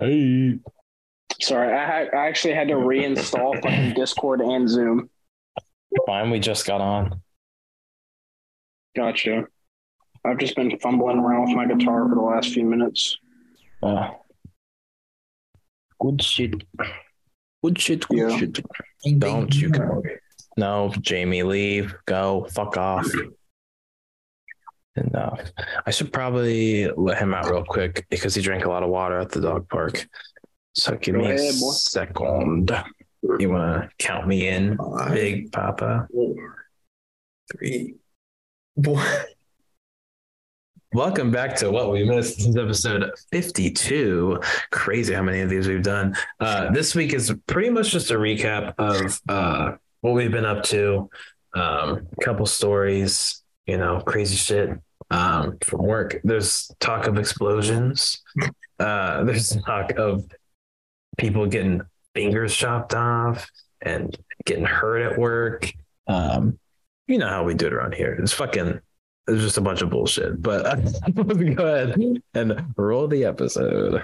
Hey. Sorry, I, had, I actually had to reinstall fucking Discord and Zoom. Fine, we just got on. Gotcha. I've just been fumbling around with my guitar for the last few minutes. Uh, good shit. Good shit. Good Yeah. shit. Don't you come No, Jamie, leave. Go. Fuck off. Enough. I should probably let him out real quick because he drank a lot of water at the dog park. So give Go me a boy. second. You want to count me in, Five, Big Papa? four, three, one. Welcome back to what we missed. This is episode 52. Crazy how many of these we've done. Uh, this week is pretty much just a recap of uh, what we've been up to. Um, a couple stories, you know, crazy shit um, from work. There's talk of explosions. Uh, there's talk of people getting fingers chopped off and getting hurt at work. Um, you know how we do it around here. It's fucking it's just a bunch of bullshit. But let's go ahead and roll the episode.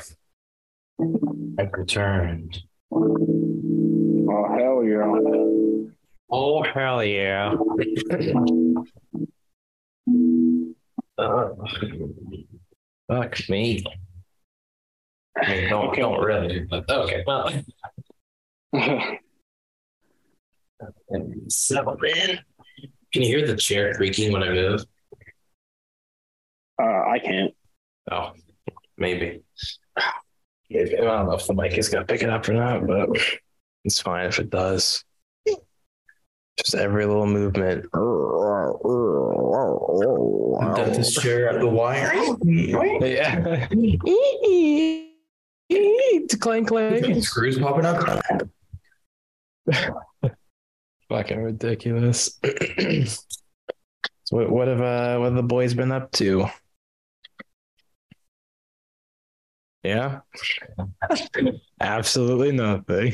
I've returned. Oh, hell yeah. Oh hell yeah! Oh, fuck me. I mean, don't Okay. don't really, but okay. Well, settled in. Can you hear the chair creaking when I move? uh, I can't. Oh, maybe. Maybe. I don't know if the mic is gonna pick it up or not, but it's fine if it does. Just every little movement. Dentist chair at the wire. Yeah. clank clank. Screws popping up. Fucking ridiculous. so what, what have uh what have the boys been up to? Yeah. Absolutely nothing.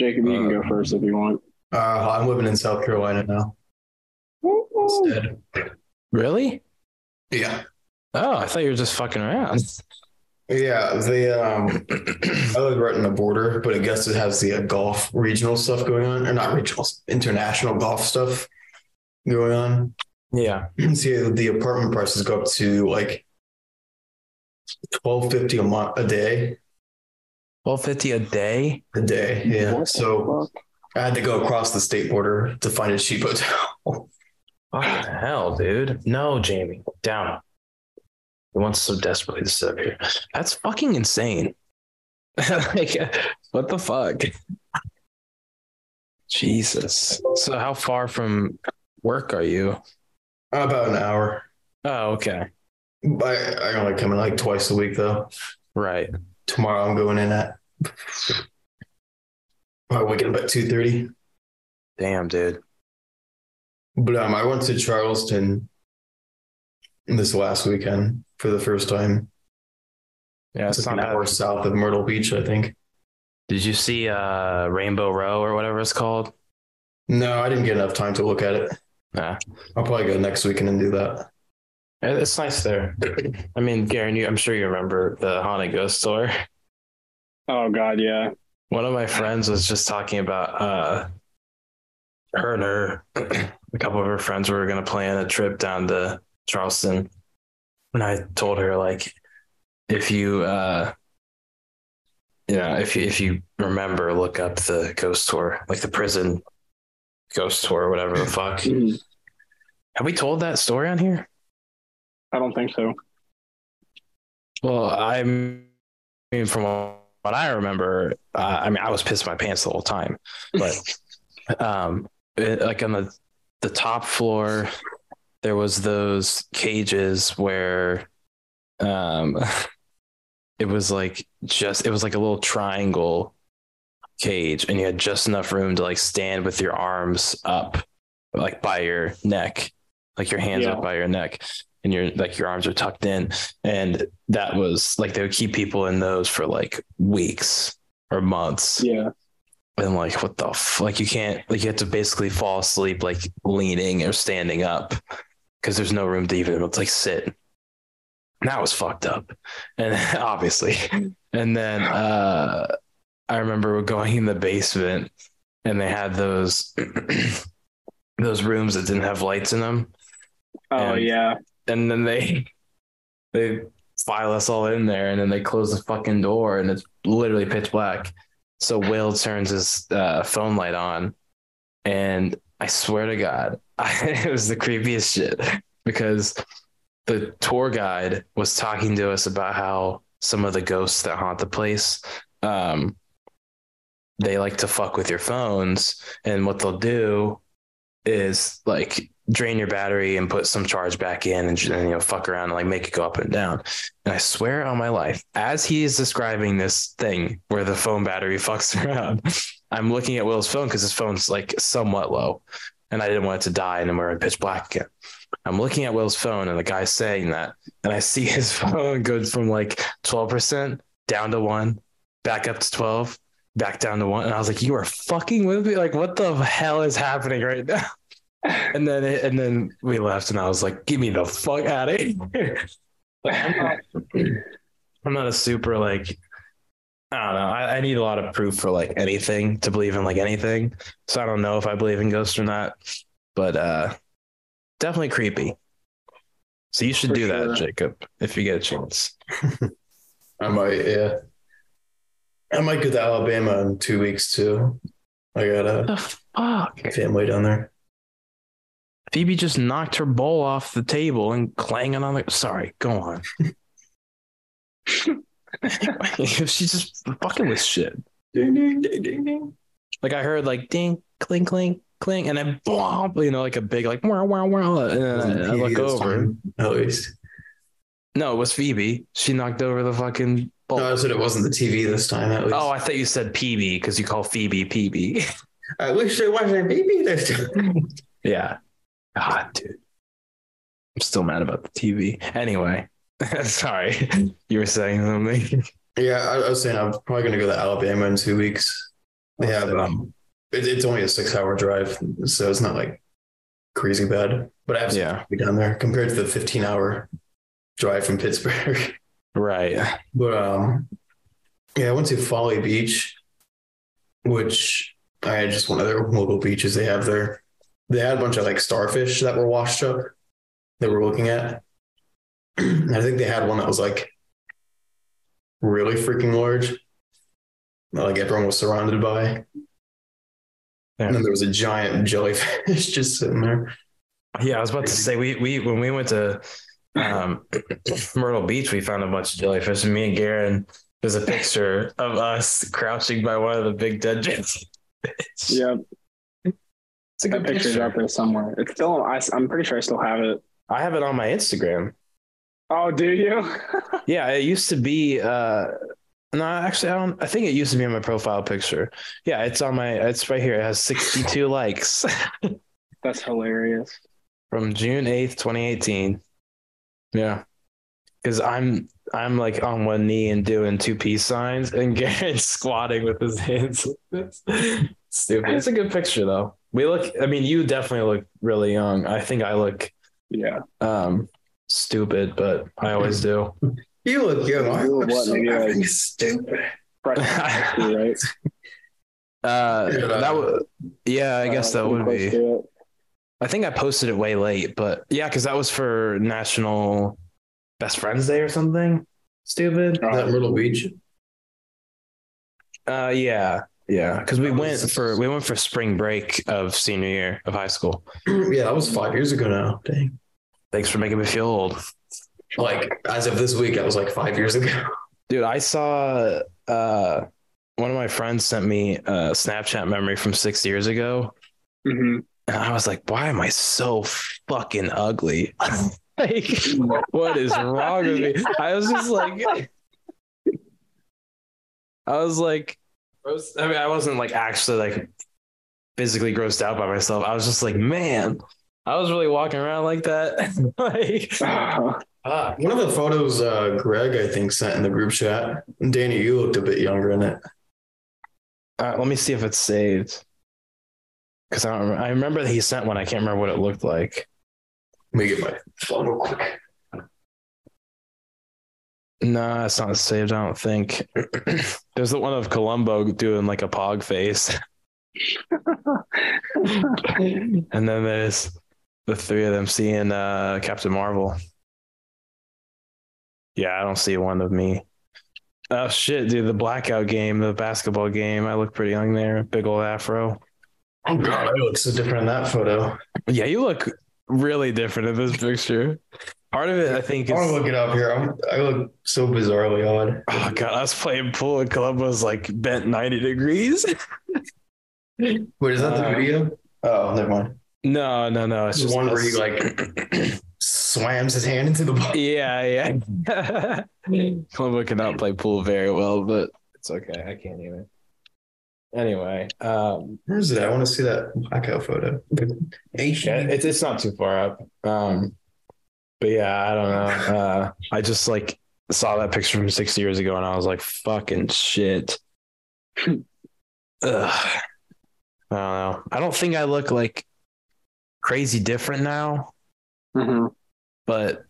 Jacob, you can go first if you want. Uh, I'm living in South Carolina now. Instead. Really? Yeah. Oh, I thought you were just fucking around. Yeah, the um I live right on the border, but I guess it has the uh, golf regional stuff going on, or not regional, international golf stuff going on. Yeah. See, the apartment prices go up to like twelve fifty a month a day. Twelve fifty a day. A day, yeah. What So? I had to go across the state border to find a cheap hotel. Fucking hell, dude. No, Jamie. Down. He wants so desperately to sit up here. That's fucking insane. like, what the fuck? Jesus. So, how far from work are you? About an hour. Oh, okay. I, I only come in like twice a week though. Right. Tomorrow I'm going in at I wake up at two thirty. Damn, dude. But um, I went to Charleston this last weekend for the first time. Yeah, It's it's not an hour south of Myrtle Beach, I think. Did you see uh, Rainbow Row or whatever it's called? No, I didn't get enough time to look at it. Yeah. I'll probably go next weekend and do that. Yeah, It's nice there. I mean, Garen, you, I'm sure you remember the haunted ghost tour. Oh, God, yeah. One of my friends was just talking about uh, her and her, a couple of her friends were going to plan a trip down to Charleston. And I told her, like, if you, uh, you know, if you, if you remember, look up the ghost tour, like the prison ghost tour, or whatever the fuck. Mhm. Have we told that story on here? I don't think so. Well, I mean, from what I remember, uh, I mean, I was pissed my pants the whole time, but um, it, like on the the top floor, there was those cages where, um, it was like just it was like a little triangle cage, and you had just enough room to like stand with your arms up, like by your neck, like your hands Yeah. up by your neck, and your like your arms are tucked in, and that was like they would keep people in those for like weeks or months Yeah. and like what the f- like you can't like you have to basically fall asleep like leaning or standing up because there's no room to even like sit and that was fucked up. And obviously. And then uh I remember we're going in the basement and they had those those rooms that didn't have lights in them. Oh And- yeah. And then they they file us all in there and then they close the fucking door and it's literally pitch black. So Will turns his uh, phone light on and I swear to God, it was the creepiest shit because the tour guide was talking to us about how some of the ghosts that haunt the place, um, they like to fuck with your phones, and what they'll do is like drain your battery and put some charge back in, and, and you know fuck around and like make it go up and down. And I swear on my life, as he is describing this thing where the phone battery fucks around, I'm looking at Will's phone because his phone's like somewhat low, and I didn't want it to die, and then we're in pitch black again. I'm looking at Will's phone, and the guy's saying that, and I see his phone goes from like 12% down to one, back up to 12, back down to one, and I was like, "You are fucking with me! Like, what the hell is happening right now?" And then, and then we left, and I was like, "Give me the fuck out of here!" I'm not, I'm not a super like I don't know. I, I need a lot of proof for like anything to believe in like anything. So I don't know if I believe in ghosts or not. But uh definitely creepy. So you should For do sure. that, Jacob, if you get a chance. I might, yeah. I might go to Alabama in two weeks too. I got a The fuck? family down there. Phoebe just knocked her bowl off the table and clanging on the sorry, go on. She's just fucking with shit. Ding, ding, ding, ding, ding. Like I heard like ding, cling, cling, cling, and then blah, you know, like a big like wow, wow, wow. And then I, I look over. At least. No, it was Phoebe. She knocked over the fucking bowl. No, I said it wasn't the TV this time. At least. oh, I thought you said PB because you call Phoebe PB. I wish it wasn't baby this time. yeah. God, dude. I'm still mad about the TV. Anyway, sorry. You were saying something. yeah, I, I was saying I'm probably gonna go to Alabama in two weeks. They have um, it, it's only a six-hour drive, so it's not like crazy bad. But I have to Yeah. be down there compared to the 15-hour drive from Pittsburgh. Right. But um, yeah, I went to Folly Beach, which I just one of their local beaches they have there. They had a bunch of like starfish that were washed up that we're looking at. And I think they had one that was like really freaking large. Like everyone was surrounded by. And then there was a giant jellyfish just sitting there. Yeah, I was about to say we we when we went to um, Myrtle Beach, we found a bunch of jellyfish, and me and Garen. There's a picture of us crouching by one of the big dead jellyfish. Yeah, It's a that good picture's picture. out there somewhere. It's still. I, I'm pretty sure I still have it. I have it on my Instagram. Oh, do you? Yeah, it used to be. uh No, actually, I don't. I think it used to be on my profile picture. Yeah, it's on my. It's right here. It has 62 likes That's hilarious. from June 8th, 2018. Yeah, because I'm I'm like on one knee and doing two peace signs, and Garen's squatting with his hands. Stupid. It's a good picture though. We look. I mean, you definitely look really young. I think I look Yeah. um stupid, but I always do. You look young. I You look what, so maybe, like- effing stupid. Right? Uh, Yeah. that would, yeah, I guess Uh, that would be. close to it. I think I posted it way late, but yeah, because that was for National Best Friends Day or something. Stupid. Is that Myrtle Beach? Uh, yeah, yeah, because we went for we went for spring break of senior year of high school. Yeah, that was five years ago now. Dang. Thanks for making me feel old, Like as of this week, that was like five years ago. dude. I saw uh one of my friends sent me a Snapchat memory from six years ago, Mhm. and I was like, why am I so fucking ugly? like, what is wrong with me? I was just like, I was like, I was, I mean, I wasn't like actually like physically grossed out by myself. I was just like, man, I was really walking around like that. like, Uh, one of the photos uh, Greg, I think, sent in the group chat. Danny, you looked a bit younger in it. uh, let me see if it's saved. Cause I don't remember. I remember that he sent one. I can't remember what it looked like. Let me get my phone real quick. No, it's not saved. I don't think. There's the one of Columbo doing like a pog face, and then there's the three of them seeing uh, Captain Marvel. Yeah, I don't see one of me. Oh shit, dude! The blackout game, the basketball game. I look pretty young there. Big old afro. Oh god, I look so different in that photo. Yeah, you look really different in this picture. Part of it, I think, I want to look it up here. I'm, I look so bizarrely odd. oh god, I was playing pool and Columbo's like bent ninety degrees. Wait, is that the Uh, video? Oh, never mind. No, no, no. It's It's just one where he like slams his hand into the ball. Yeah, yeah. Columbo cannot play pool very well, but it's okay. I can't even. Anyway, um, Where is it? I want to see that blackout photo. yeah, it's it's not too far up. Um, but yeah, I don't know. Uh, I just like saw that picture from six years ago, and I was like, "Fucking shit." Ugh. I don't know. I don't think I look like crazy different now, hmm but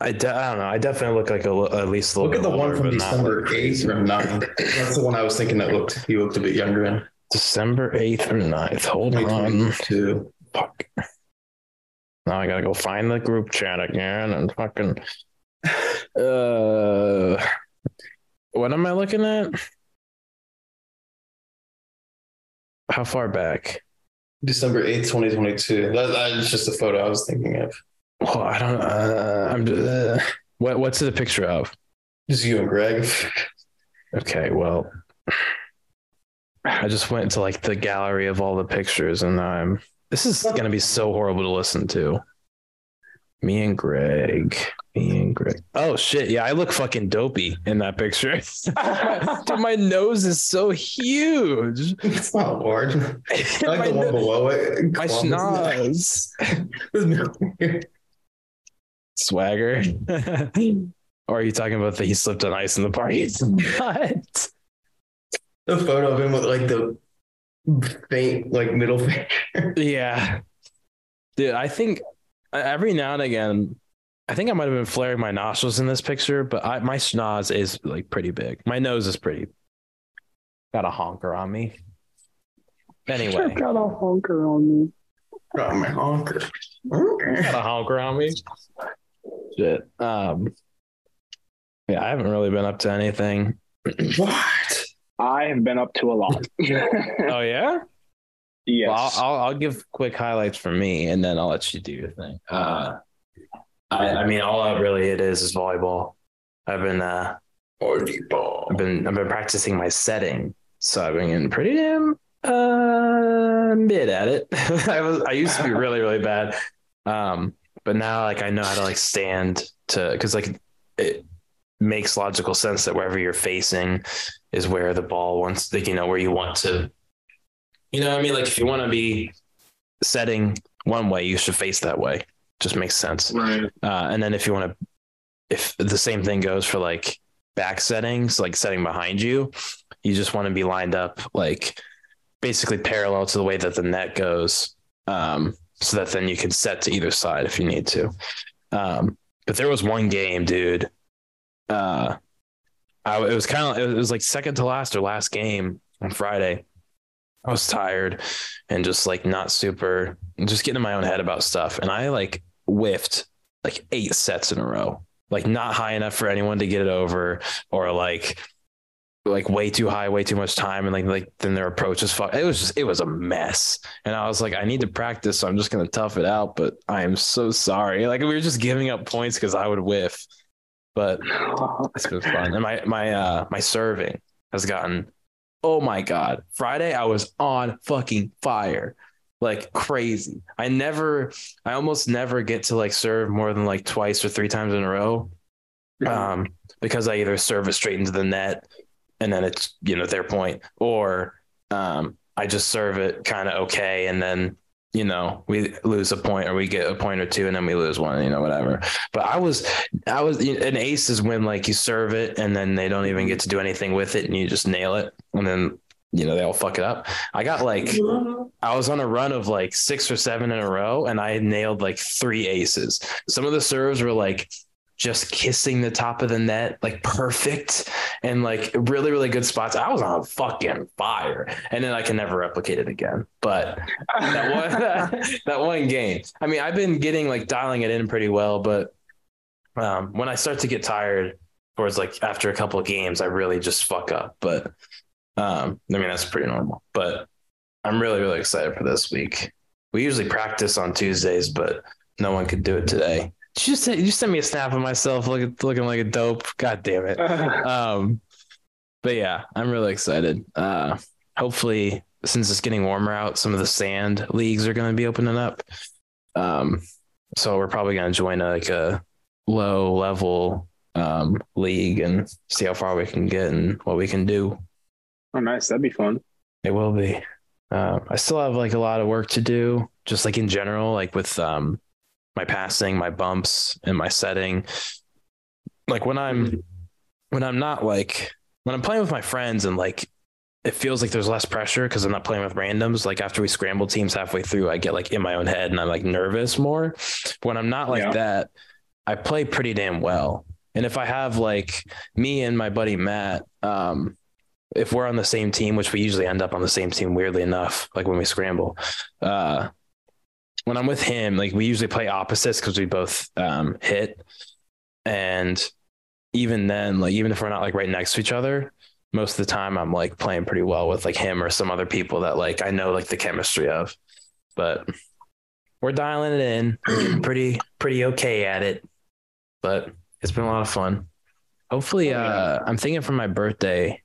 I, de- I don't know. I definitely look like a, at least a little Look at the one from December 8th or 9th. That's the one I was thinking that looked he looked a bit younger in. December 8th or 9th. Hold on. 2022. Fuck. Now I gotta go find the group chat again and fucking. Uh, what am I looking at? How far back? December 8th, 2022. That, that's just a photo I was thinking of. Well, I don't. Uh, I'm. Uh, what What's the picture of? Just you and Greg. Okay, well, I just went to like the gallery of all the pictures, and I'm. This is gonna be so horrible to listen to. Me and Greg. Me and Greg. Oh shit! Yeah, I look fucking dopey in that picture. Dude, my nose is so huge. It's not large. I like the one no- below it. my schnoz. Swagger. or are you talking about that he slipped on ice in the party? What? the photo of him with like the faint, like middle finger. Yeah. Dude, I think uh, every now and again, I think I might have been flaring my nostrils in this picture, but I, my schnoz is like pretty big. My nose is pretty. Got a honker on me. Anyway, got a honker on me. Got my honker. got a honker on me. Shit. Um. Yeah, I haven't really been up to anything. What? I have been up to a lot. Oh yeah. yes. Well, I'll, I'll I'll give quick highlights for me, and then I'll let you do your thing. Uh, I, I mean, all that really it is is volleyball. I've been uh, Volleyball. I've been I've been practicing my setting, so I've been getting pretty damn uh mid at it. I was I used to be really really bad, um, but now like I know how to like stand to because like it makes logical sense that wherever you're facing is where the ball wants like you know where you want to, you know what I mean like if you want to be setting one way you should face that way. Just makes sense. right. Uh, and then if you want to, if the same thing goes for like back settings, like setting behind you, you just want to be lined up like basically parallel to the way that the net goes, um, so that then you can set to either side if you need to. Um, but there was one game, dude. Uh, I, it was kind of it was like second to last or last game on Friday. I was tired and just like not super, just getting in my own head about stuff, and I like whiffed like eight sets in a row, like not high enough for anyone to get it over, or like like way too high, way too much time, and like like then their approach is fuck. It was just it was a mess, and I was like, I need to practice, so I'm just gonna tough it out. But I am so sorry. Like we were just giving up points because I would whiff, but it's been fun. And my my uh my serving has gotten oh my god. Friday I was on fucking fire. Like crazy. I never I almost never get to like serve more than like twice or three times in a row. Um because I either serve it straight into the net and then it's you know their point or um I just serve it kind of okay and then you know we lose a point or we get a point or two and then we lose one you know whatever. But i was i was an ace is when like you serve it and then they don't even get to do anything with it and you just nail it and then you know they all fuck it up. I got like i was on a run of like six or seven in a row and i nailed like three aces. Some of the serves were like just kissing the top of the net, like perfect and like really, really good spots. I was on fucking fire. And then I can never replicate it again. But that one that one game. I mean, I've been getting like dialing it in pretty well, but um, when I start to get tired, towards like after a couple of games, I really just fuck up. But um, I mean that's pretty normal. But I'm really, really excited for this week. We usually practice on Tuesdays, but no one could do it today. You just you sent me a snap of myself looking looking like a dope. God damn it. Um, but yeah, I'm really excited. Uh, hopefully, since it's getting warmer out, some of the sand leagues are going to be opening up. Um, so we're probably going to join a, like a low level um, league and see how far we can get and what we can do. oh, nice. That'd be fun. It will be. Uh, I still have like a lot of work to do, just like in general, like with um, my passing, my bumps, and my setting. Like when I'm when I'm not like when I'm playing with my friends and like it feels like there's less pressure because I'm not playing with randoms. Like after we scramble teams halfway through, I get like in my own head and I'm like nervous more. When I'm not like Yeah. that, I play pretty damn well. And if I have like me and my buddy Matt, um, if we're on the same team, which we usually end up on the same team, weirdly enough, like when we scramble, uh, when I'm with him, like we usually play opposites because we both um, hit. And even then, like even if we're not like right next to each other, most of the time I'm like playing pretty well with like him or some other people that like I know like the chemistry of. But we're dialing it in, pretty pretty okay at it. But it's been a lot of fun. Hopefully, Oh, uh, I'm thinking for my birthday,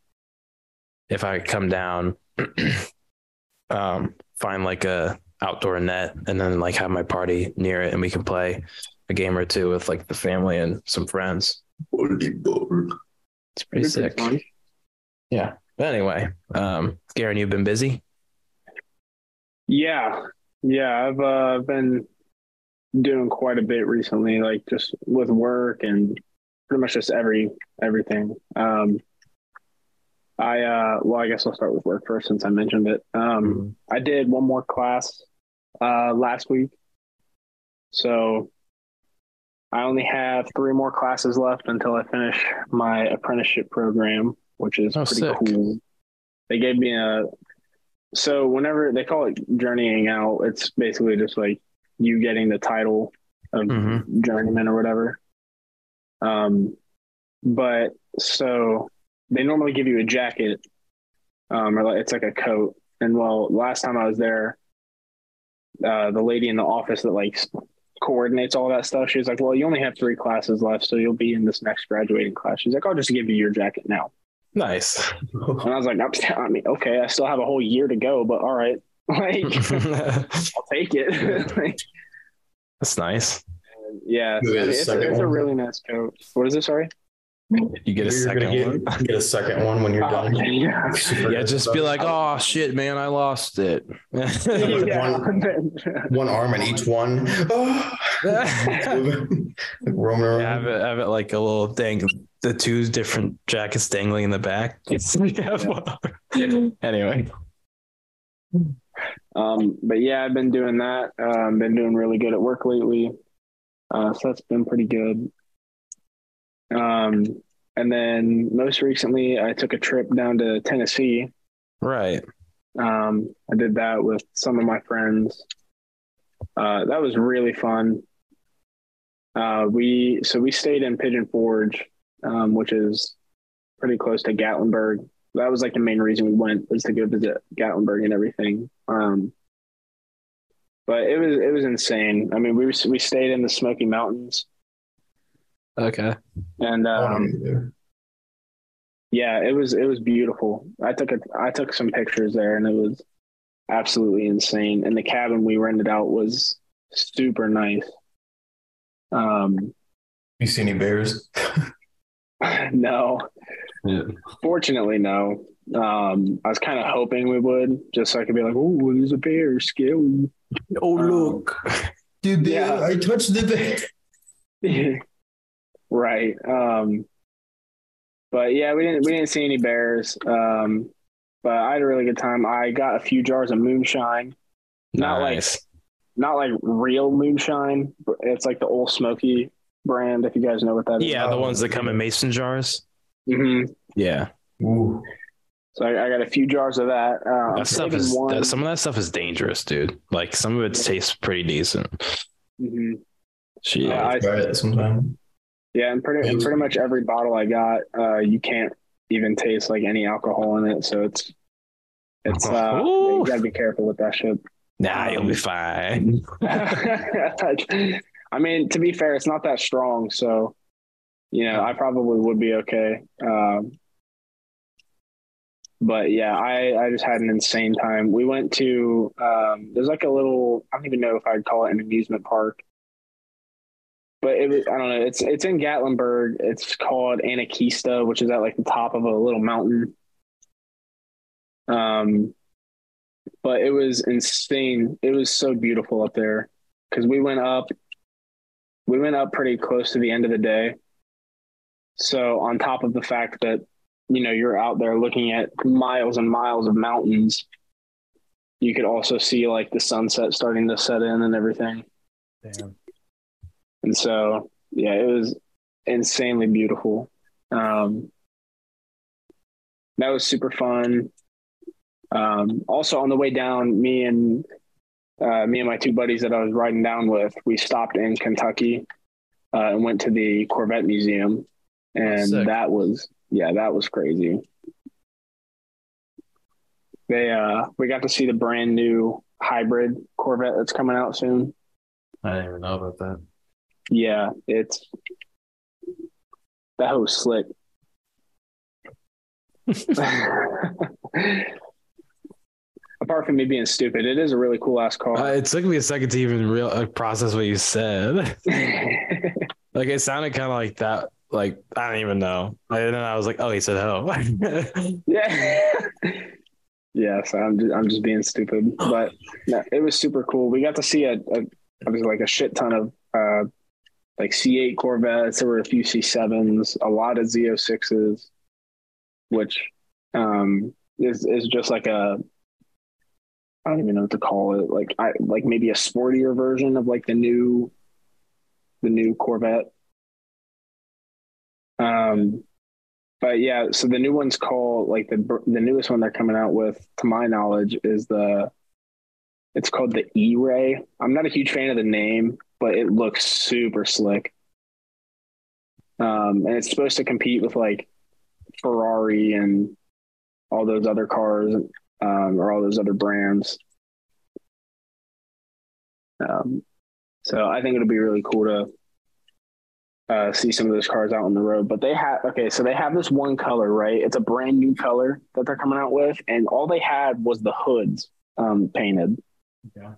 if I come down, um, find like a outdoor net and then like have my party near it and we can play a game or two with like the family and some friends. Volleyball. It's pretty That'd sick. Yeah. But anyway, um, Garen, you've been busy. Yeah. Yeah. I've uh, been doing quite a bit recently, like just with work and pretty much just every everything. Um, I uh, well, I guess I'll start with work first since I mentioned it. Um, I did one more class uh, last week, so I only have three more classes left until I finish my apprenticeship program, which is Oh, pretty sick. cool. They gave me a so whenever they call it journeying out, it's basically just like you getting the title of Mhm. journeyman or whatever. Um, but so they normally give you a jacket, um, or like it's like a coat. And well, last time I was there, uh, the lady in the office that like coordinates all that stuff, she was like, "Well, you only have three classes left, so you'll be in this next graduating class." She's like, "I'll just give you your jacket now." Nice. And I was like, "Nope, I mean, okay, I still have a whole year to go, but all right, like I'll take it. Like, nice. yeah, You I mean, it's, a, it's a really nice coat. What is it? Sorry. You get a You're second get, one. get a second one when you're Oh, done. yeah. Yeah, just be like, oh shit, man, I lost it. Yeah. one arm in each one. Roaming around. have it have it like a little dang the two different jackets dangling in the back. anyway. Um, but yeah, I've been doing that. Um, been doing really good at work lately. Uh, so that's been pretty good. Um, and then most recently, I took a trip down to Tennessee. Right. Um, I did that with some of my friends. Uh, that was really fun. Uh, we so we stayed in Pigeon Forge, um, which is pretty close to Gatlinburg. That was like the main reason we went was to go visit Gatlinburg and everything. Um, but it was it was insane. I mean, we were, we stayed in the Smoky Mountains, Okay. and um, yeah, it was it was beautiful. I took a I took some pictures there, and it was absolutely insane. And the cabin we rented out was super nice. Um, You see any bears? no, Yeah. fortunately, no. Um, I was kind of hoping we would, just so I could be like, "Oh, there's a bear, scary." Oh Um, look. Dude, Yeah. I touched the bear. right. Um, but yeah, we didn't we didn't see any bears. Um, but I had a really good time. I got a few jars of moonshine. Not like not like real moonshine. It's like the old smoky brand, if you guys know what that is. Yeah, the ones that come in mason jars. Mm-hmm. Yeah, Ooh. So I, I got a few jars of that. Uh, I'm that stuff is one. that, some of that stuff is dangerous, dude. Like some of it tastes pretty decent. Mhm. Shit. Yeah, I- Try it sometime. Yeah, and pretty and pretty much every bottle I got, uh, you can't even taste like any alcohol in it. So it's it's uh, you gotta be careful with that shit. nah, you'll be fine. I mean, to be fair, it's not that strong, so you know, I probably would be okay. Um, but yeah, I I just had an insane time. We went to um, there's like a little I don't even know if I'd call it an amusement park, but it was I don't know. It's it's in Gatlinburg. It's called Anakeesta, which is at like the top of a little mountain. Um, but it was insane. It was so beautiful up there because we went up. We went up pretty close to the end of the day. So on top of the fact that you know you're out there looking at miles and miles of mountains, you could also see like the sunset starting to set in and everything. Damn. And so, yeah, it was insanely beautiful. Um, that was super fun. Um, also, on the way down, me and uh, me and my two buddies that I was riding down with, we stopped in Kentucky uh, and went to the Corvette Museum, and Sick. that was yeah, that was crazy. They uh, we got to see the brand new hybrid Corvette that's coming out soon. I didn't even know about that. Yeah, it's that was slick. Apart from me being stupid, it is a really cool ass Uh, car. it took me a second to even real uh, process what you said. like it sounded kind of like that. Like I don't even know. And then I was like, oh, he said ho. yeah, yeah. So I'm just, I'm just being stupid, but no, it was super cool. We got to see a, a I was like a shit ton of uh like C8 Corvettes. There were a few C7s, a lot of Z06s, which um is is just like a I don't even know what to call it. Like I like maybe a sportier version of like the new the new Corvette. Um but yeah, so the new one's called like the the newest one they're coming out with, to my knowledge, is the it's called the E-Ray. I'm not a huge fan of the name, but it looks super slick. Um, and it's supposed to compete with like Ferrari and all those other cars, um, or all those other brands. Um, so I think it'll be really cool to uh, see some of those cars out on the road. But they have okay, so they have this one color, right? It's a brand new color that they're coming out with, and all they had was the hoods um, painted. Yeah.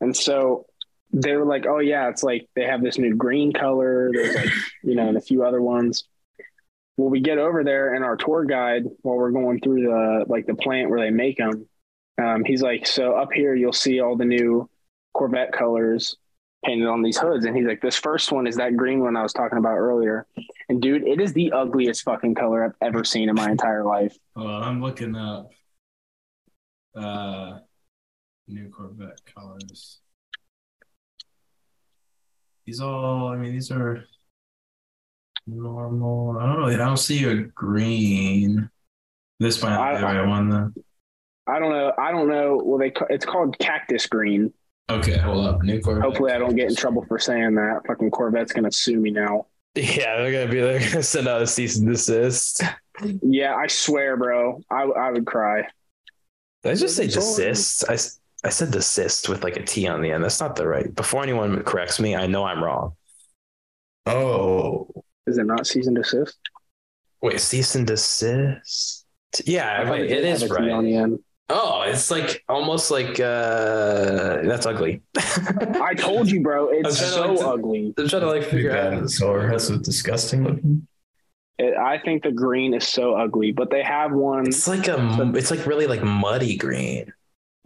And so they were like, "Oh yeah, it's like they have this new green color. There's like you know, and a few other ones." Well, we get over there, and our tour guide, while we're going through the like the plant where they make them, um, he's like, "So up here, you'll see all the new Corvette colors painted on these hoods." And he's like, "This first one is that green one I was talking about earlier." And dude, it is the ugliest fucking color I've ever seen in my entire life. Well, I'm looking up uh new Corvette colors. These all I mean these are normal. I don't know. I don't see a green. This might be the right one then. I don't know. I don't know. Well, they it's called cactus green. Okay, hold up. New Corvette. Hopefully, I don't get in trouble for saying that. Fucking Corvette's gonna sue me now. yeah, they're gonna be they're gonna send out a cease and desist. Yeah, I swear, bro. I I would cry. Did I just say desist? I, s- I said desist with like a T on the end. That's not the right. Before anyone corrects me, I know I'm wrong. Oh, Is it not season desist? Wait, cease and desist? Yeah, thought wait, it is have a T On right. the end. Oh, it's like almost like uh that's ugly. I told you, bro. It's I'm so like, to- ugly. I'm trying to like big figure bad out. color. That's a disgusting looking. It, I think the green is so ugly, but they have one. It's like a m- it's like really like muddy green.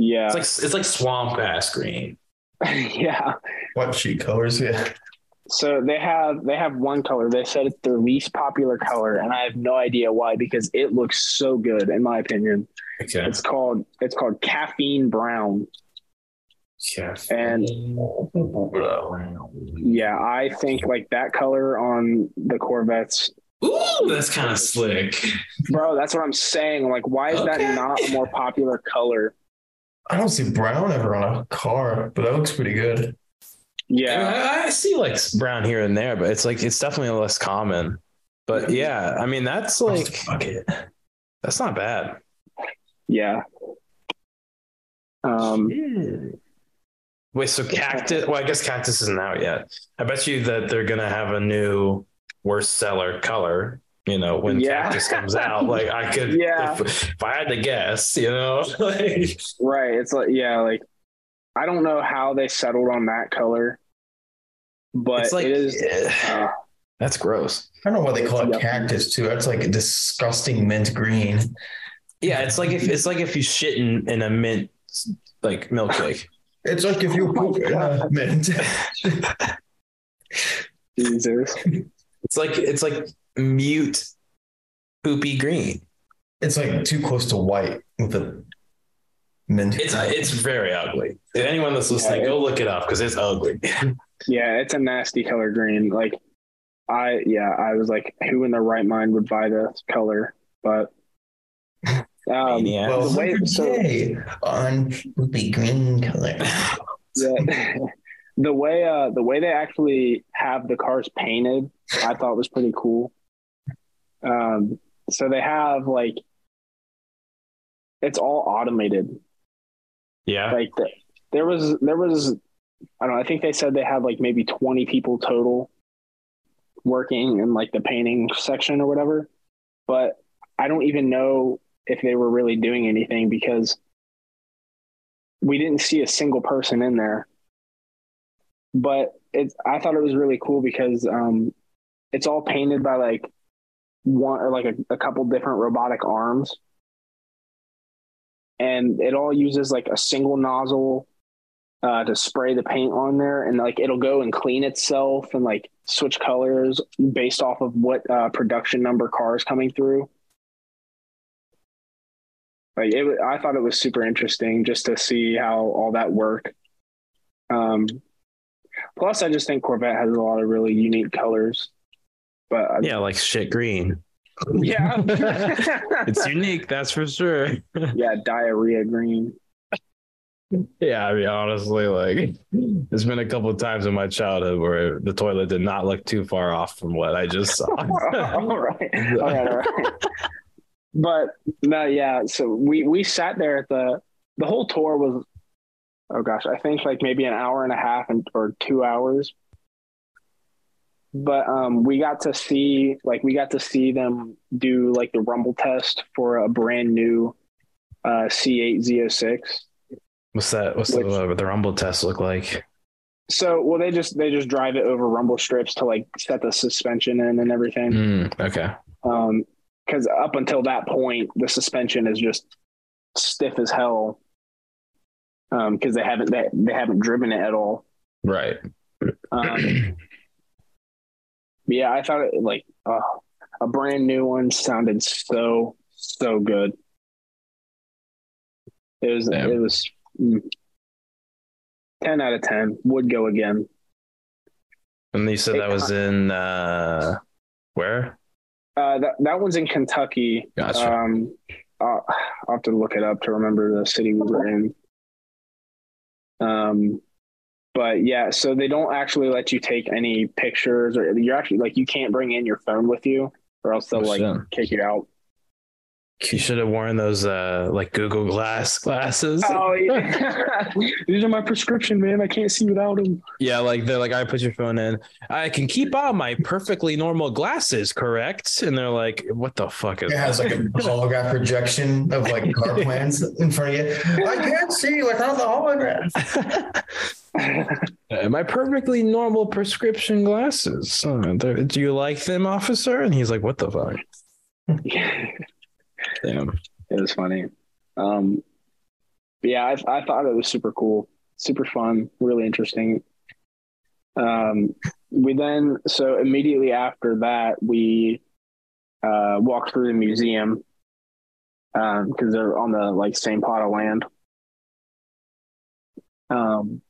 Yeah, It's like it's like swamp ass green. yeah. What sheet colors? Yeah. So they have they have one color. They said it's their least popular color, and I have no idea why because it looks so good in my opinion. Okay. It's called it's called caffeine brown. Yeah. And- Yeah, I think like that color on the Corvettes, Ooh, that's kind of slick. bro. That's what I'm saying. Like, why is Okay. that not a more popular color? I don't see brown ever on a car, but that looks pretty good. Yeah, I, I see like brown here and there, but it's like it's definitely less common. But yeah, I mean that's like Fuck it. that's not bad. yeah. Um, Wait, so cactus? Well, I guess cactus isn't out yet. I bet you that they're gonna have a new worst seller color. You know, when Yeah. cactus comes out, like I could, Yeah. if, if I had to guess, you know, like right. It's like yeah, like I don't know how they settled on that color, but it's like it is. eh, Uh, that's gross. I don't know why they call it cactus too. That's like a disgusting mint green. Yeah, it's like if it's like if you shit in, in a mint like milkshake. It's like if you poop in a mint. Jesus. It's like it's like mute poopy green. It's like too close to white with a mint. It's it's very ugly. If anyone that's listening, Yeah, go look it up because it's ugly. Yeah, it's a nasty color green. Like I yeah, I was like, who in their right mind would buy this color? But um, Maniac. well, the way- so- on poopy green color. yeah, the way uh the way they actually have the cars painted, I thought was pretty cool. Um, so they have like it's all automated. yeah. Like the, there was there was I don't know. I think they said they had like maybe twenty people total working in like the painting section or whatever. But I don't even know if they were really doing anything because we didn't see a single person in there. But it's I thought it was really cool because um, it's all painted by like one or like a, a couple different robotic arms and it all uses like a single nozzle uh, to spray the paint on there, and like it'll go and clean itself and like switch colors based off of what uh, production number car is coming through. Like it, I thought it was super interesting just to see how all that worked. Um, plus, I just think Corvette has a lot of really unique colors. But uh, Yeah, like shit green. yeah, It's unique, that's for sure. yeah, diarrhea green. Yeah, I mean, honestly, like, there's been a couple of times in my childhood where the toilet did not look too far off from what I just saw. all right, all right, all right. But no, yeah. So we we sat there at the the whole tour was, oh gosh, I think like maybe an hour and a half and or two hours. But um, we got to see like we got to see them do like the rumble test for a brand new uh, C8 Z06. What's that? What's Which- the, uh, the rumble test look like? So well, they just they just drive it over rumble strips to like set the suspension in and everything. Mm, okay. Um, because up until that point, the suspension is just stiff as hell. Um, because they haven't they, they haven't driven it at all. Right. Um, yeah, I thought it like uh, a brand new one sounded so so good. It was it was mm, ten out of ten. Would go again. And you said that was in uh where? Uh, that that one's in Kentucky. Gotcha. Um, I'll, I'll have to look it up to remember the city we were in. Um, but yeah, so they don't actually let you take any pictures, or you're actually like you can't bring in your phone with you, or else they'll Oh, like shit. kick you out. You should have worn those uh like Google Glass glasses. Oh, yeah. these are my prescription, man. I can't see without them. Yeah, like they're like, I put your phone in. I can keep on my perfectly normal glasses, correct? And they're like, what the fuck is It has like a holograph projection of like car plans in front of you. I can't see without the holograph. My perfectly normal prescription glasses. Uh, do you like them, officer? And he's like, what the fuck? Damn. It was funny. Um, yeah, I, I thought it was super cool, super fun, really interesting. Um, we then, so immediately after that, we uh, walked through the museum because they're on the like same plot of land. Um,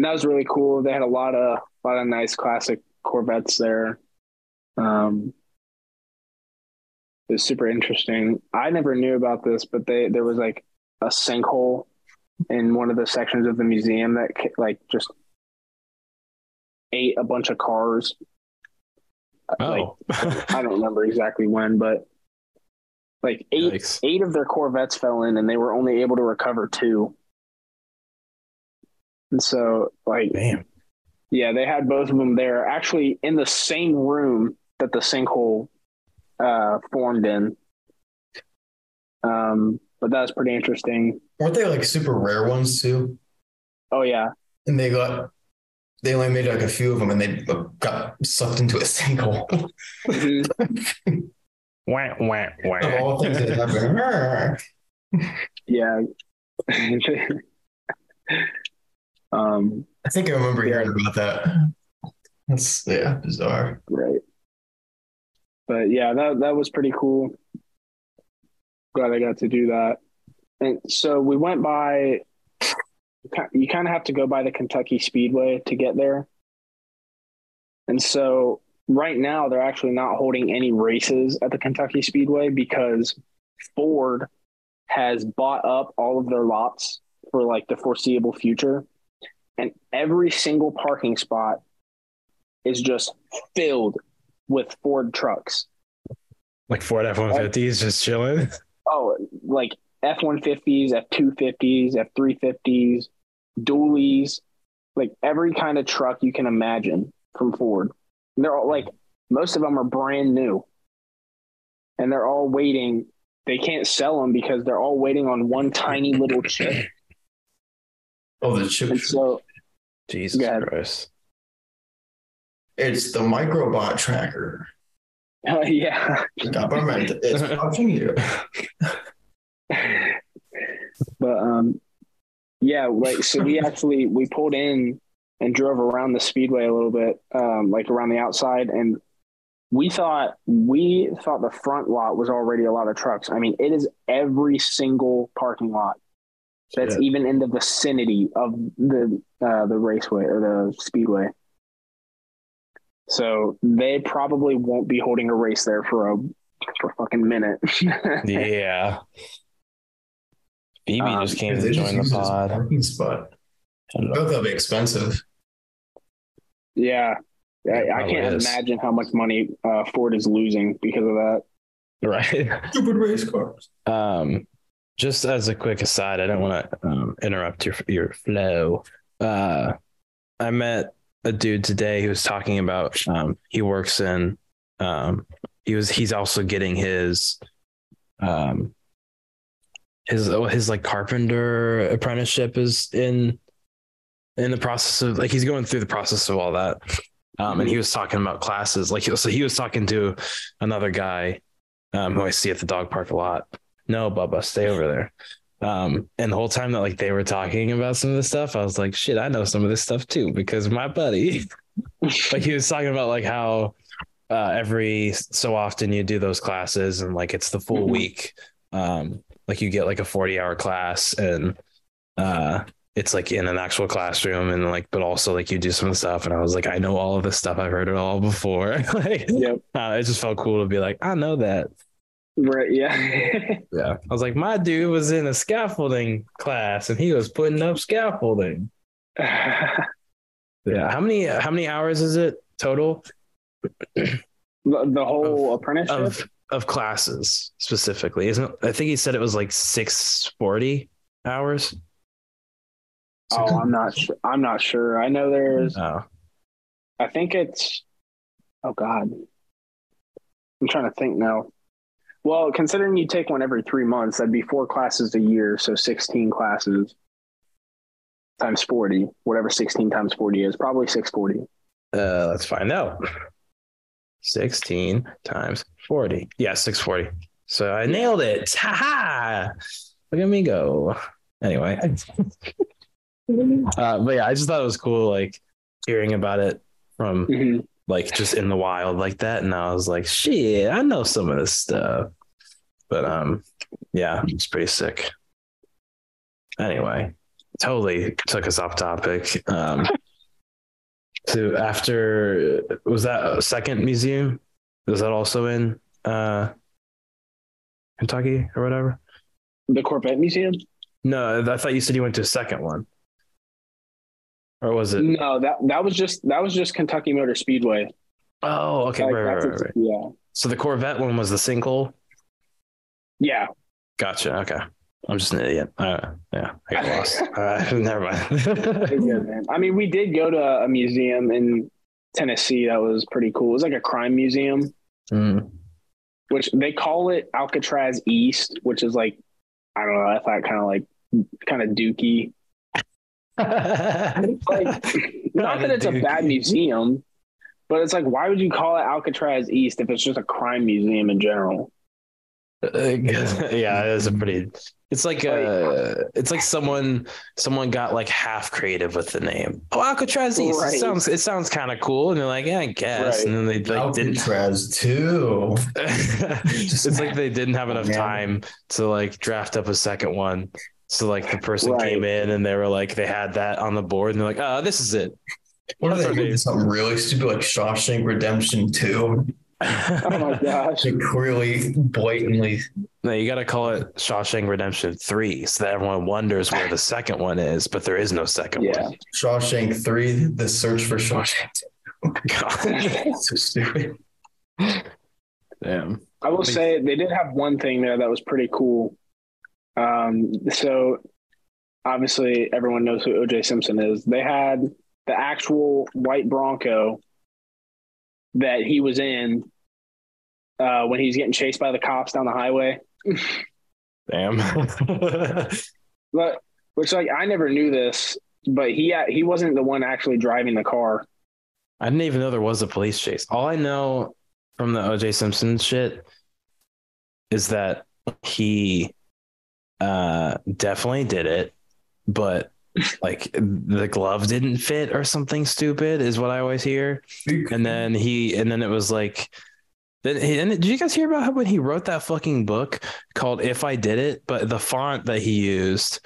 and that was really cool. They had a lot of a lot of nice classic Corvettes there. Um, it was super interesting. I never knew about this, but they there was like a sinkhole in one of the sections of the museum that like just ate a bunch of cars. Like, Oh, I don't remember exactly when, but like eight Yikes. eight of their Corvettes fell in, and they were only able to recover two. And so, like, damn. yeah, they had both of them there, actually in the same room that the sinkhole uh, formed in. Um, but that was pretty interesting. Weren't they like super rare ones too? Oh yeah, And they got they only made like a few of them, and they got sucked into a sinkhole. Mhm. Wah, wah, of wah. all things that happen. yeah. Um, I think I remember Yeah. hearing about that. That's yeah, bizarre. Right. But yeah, that that was pretty cool. Glad I got to do that. And so we went by. You kind of have to go by the Kentucky Speedway to get there. And so right now they're actually not holding any races at the Kentucky Speedway because Ford has bought up all of their lots for like the foreseeable future. And every single parking spot is just filled with Ford trucks. Like Ford F one fifties just chilling. Oh, like F one fifties, F two fifties, F three fifties, dualies, like every kind of truck you can imagine from Ford. And they're all like most of them are brand new, and they're all waiting. They can't sell them because they're all waiting on one tiny little chip. Oh, the chip. And so, Jesus Christ. It's the microbot tracker. uh, yeah, Government is watching you. but um, yeah, like so we actually we pulled in and drove around the speedway a little bit, um, like around the outside, and we thought we thought the front lot was already a lot of trucks. I mean, it is every single parking lot that's Shit. even in the vicinity of the uh, the raceway or the speedway. So they probably won't be holding a race there for a for a fucking minute. Yeah. Phoebe Um, just came to just join the it as a pod. parking spot. I bet that'll be expensive. Yeah. I, I can't is. imagine how much money uh, Ford is losing because of that. Right. Stupid race cars. Um, just as a quick aside, I don't want to um, interrupt your your flow. Uh, I met a dude today who was talking about um, he works in um, he was he's also getting his um his oh, his like carpenter apprenticeship is in in the process of like he's going through the process of all that. Um, and he was talking about classes like so he was talking to another guy um, who I see at the dog park a lot. No, Bubba, stay over there. Um, and the whole time that like they were talking about some of this stuff, I was like, shit, I know some of this stuff too because my buddy, like he was talking about like how uh, every so often you do those classes and like it's the full Mhm. week. Um, like you get like a forty hour class and uh, it's like in an actual classroom and like, but also like you do some stuff. And I was like, I know all of this stuff. I've heard it all before. like, Yep. uh, it just felt cool to be like, I know that. Right. Yeah. Yeah. I was like, my dude was in a scaffolding class and he was putting up scaffolding. Yeah. How many how many hours is it total the, the whole apprenticeship. of of classes specifically? Isn't it, I think he said it was like six forty hours. oh, I'm not sure. I'm not sure. I know there's. Oh. I think it's. Oh God. I'm trying to think now. Well, considering you take one every three months, that'd be four classes a year, so 16 classes times 40, whatever 16 times 40 is, probably 640. Uh let's find out. Sixteen times forty. Yeah, six forty. So I nailed it. Ha ha. Look at me go. Anyway. uh, but yeah, I just thought it was cool, like hearing about it from Mhm. Like just in the wild like that. And I was like, shit, I know some of this stuff. But um, yeah, it's pretty sick. Anyway, totally took us off topic. Um, so after was that a second museum? Was that also in uh, Kentucky or whatever? The Corvette Museum? No, I thought you said you went to a second one, or was it? No, that that was just that was just Kentucky Motor Speedway. Oh, okay, Like, right, right, right, right. Yeah, So the Corvette one was the sinkhole. yeah. Gotcha. Okay, I'm just an idiot. Uh, yeah, I got lost. Uh, never mind. good. I mean, we did go to a museum in Tennessee that was pretty cool. It was like a crime museum, Mm. which they call it Alcatraz East, which is like I don't know. I thought kind of like kind of dookie. Like, not that it's a bad museum, but it's like, why would you call it Alcatraz East if it's just a crime museum in general? Uh, yeah, it is a pretty. It's like uh, it's like someone someone got like half creative with the name. Oh, Alcatraz East. Right. It sounds it sounds kind of cool, and they're like, yeah, I guess, Right. and then they like didn't. Alcatraz too. it's like they didn't have enough Man. time to like draft up a second one. So like the person Right. came in and they were like they had that on the board and they're like, oh, this is it. What if That's they what did something really stupid like Shawshank Redemption 2? Oh my gosh. Like really blatantly. no, you got to call it Shawshank Redemption Three, so that everyone wonders where the second one is, but there is no second Yeah. one. Shawshank 3, The Search for Shawshank 2. so stupid. Damn. I will say they did have one thing there that was pretty cool. Um, so obviously everyone knows who OJ Simpson is. They had the actual white Bronco that he was in uh, when he's getting chased by the cops down the highway. Damn. But which like I never knew this, but he he wasn't the one actually driving the car. I didn't even know there was a police chase. All I know from the OJ Simpson shit is that he uh definitely did it, but like the glove didn't fit or something stupid is what I always hear. And then he and then it was like then he, and did you guys hear about how when he wrote that fucking book called If I Did It, but the font that he used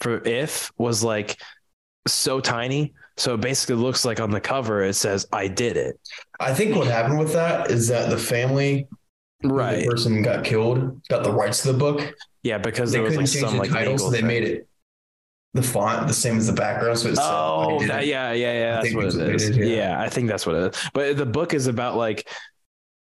for if was like so tiny. So it basically looks like on the cover it says I did it. I think what happened with that is that the family, where the person got killed, got the rights to the book. Yeah, because They there was couldn't like change some the like title, so they thing. made it the font the same as the background. So it's Oh, that, yeah, yeah, yeah. That's what that's it what they is. did, yeah. yeah. I think that's what it is. But the book is about like,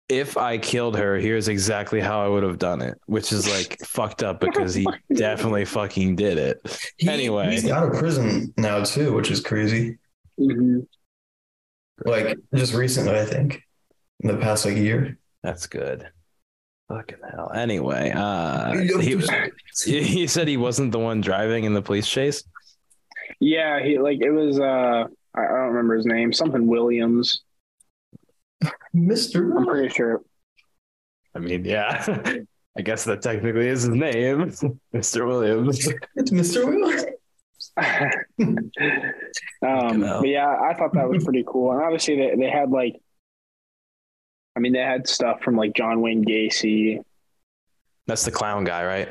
if I killed her, here's exactly how I would have done it, which is like fucked up because he definitely fucking did it. Anyway. he's out of prison now too, which is crazy. Mm-hmm. Like just recently, I think, in the past like year. That's good. Fucking hell. Anyway, uh, he, he said he wasn't the one driving in the police chase. Yeah, he like it was. uh I, I don't remember his name. Something Williams. Mister. I'm pretty sure. I mean, yeah, I guess that technically is his name, Mr. Williams. It's Mister Will. um, hell. but yeah, I thought that was pretty cool. And obviously, they, they had like, I mean, they had stuff from like John Wayne Gacy. That's the clown guy, right?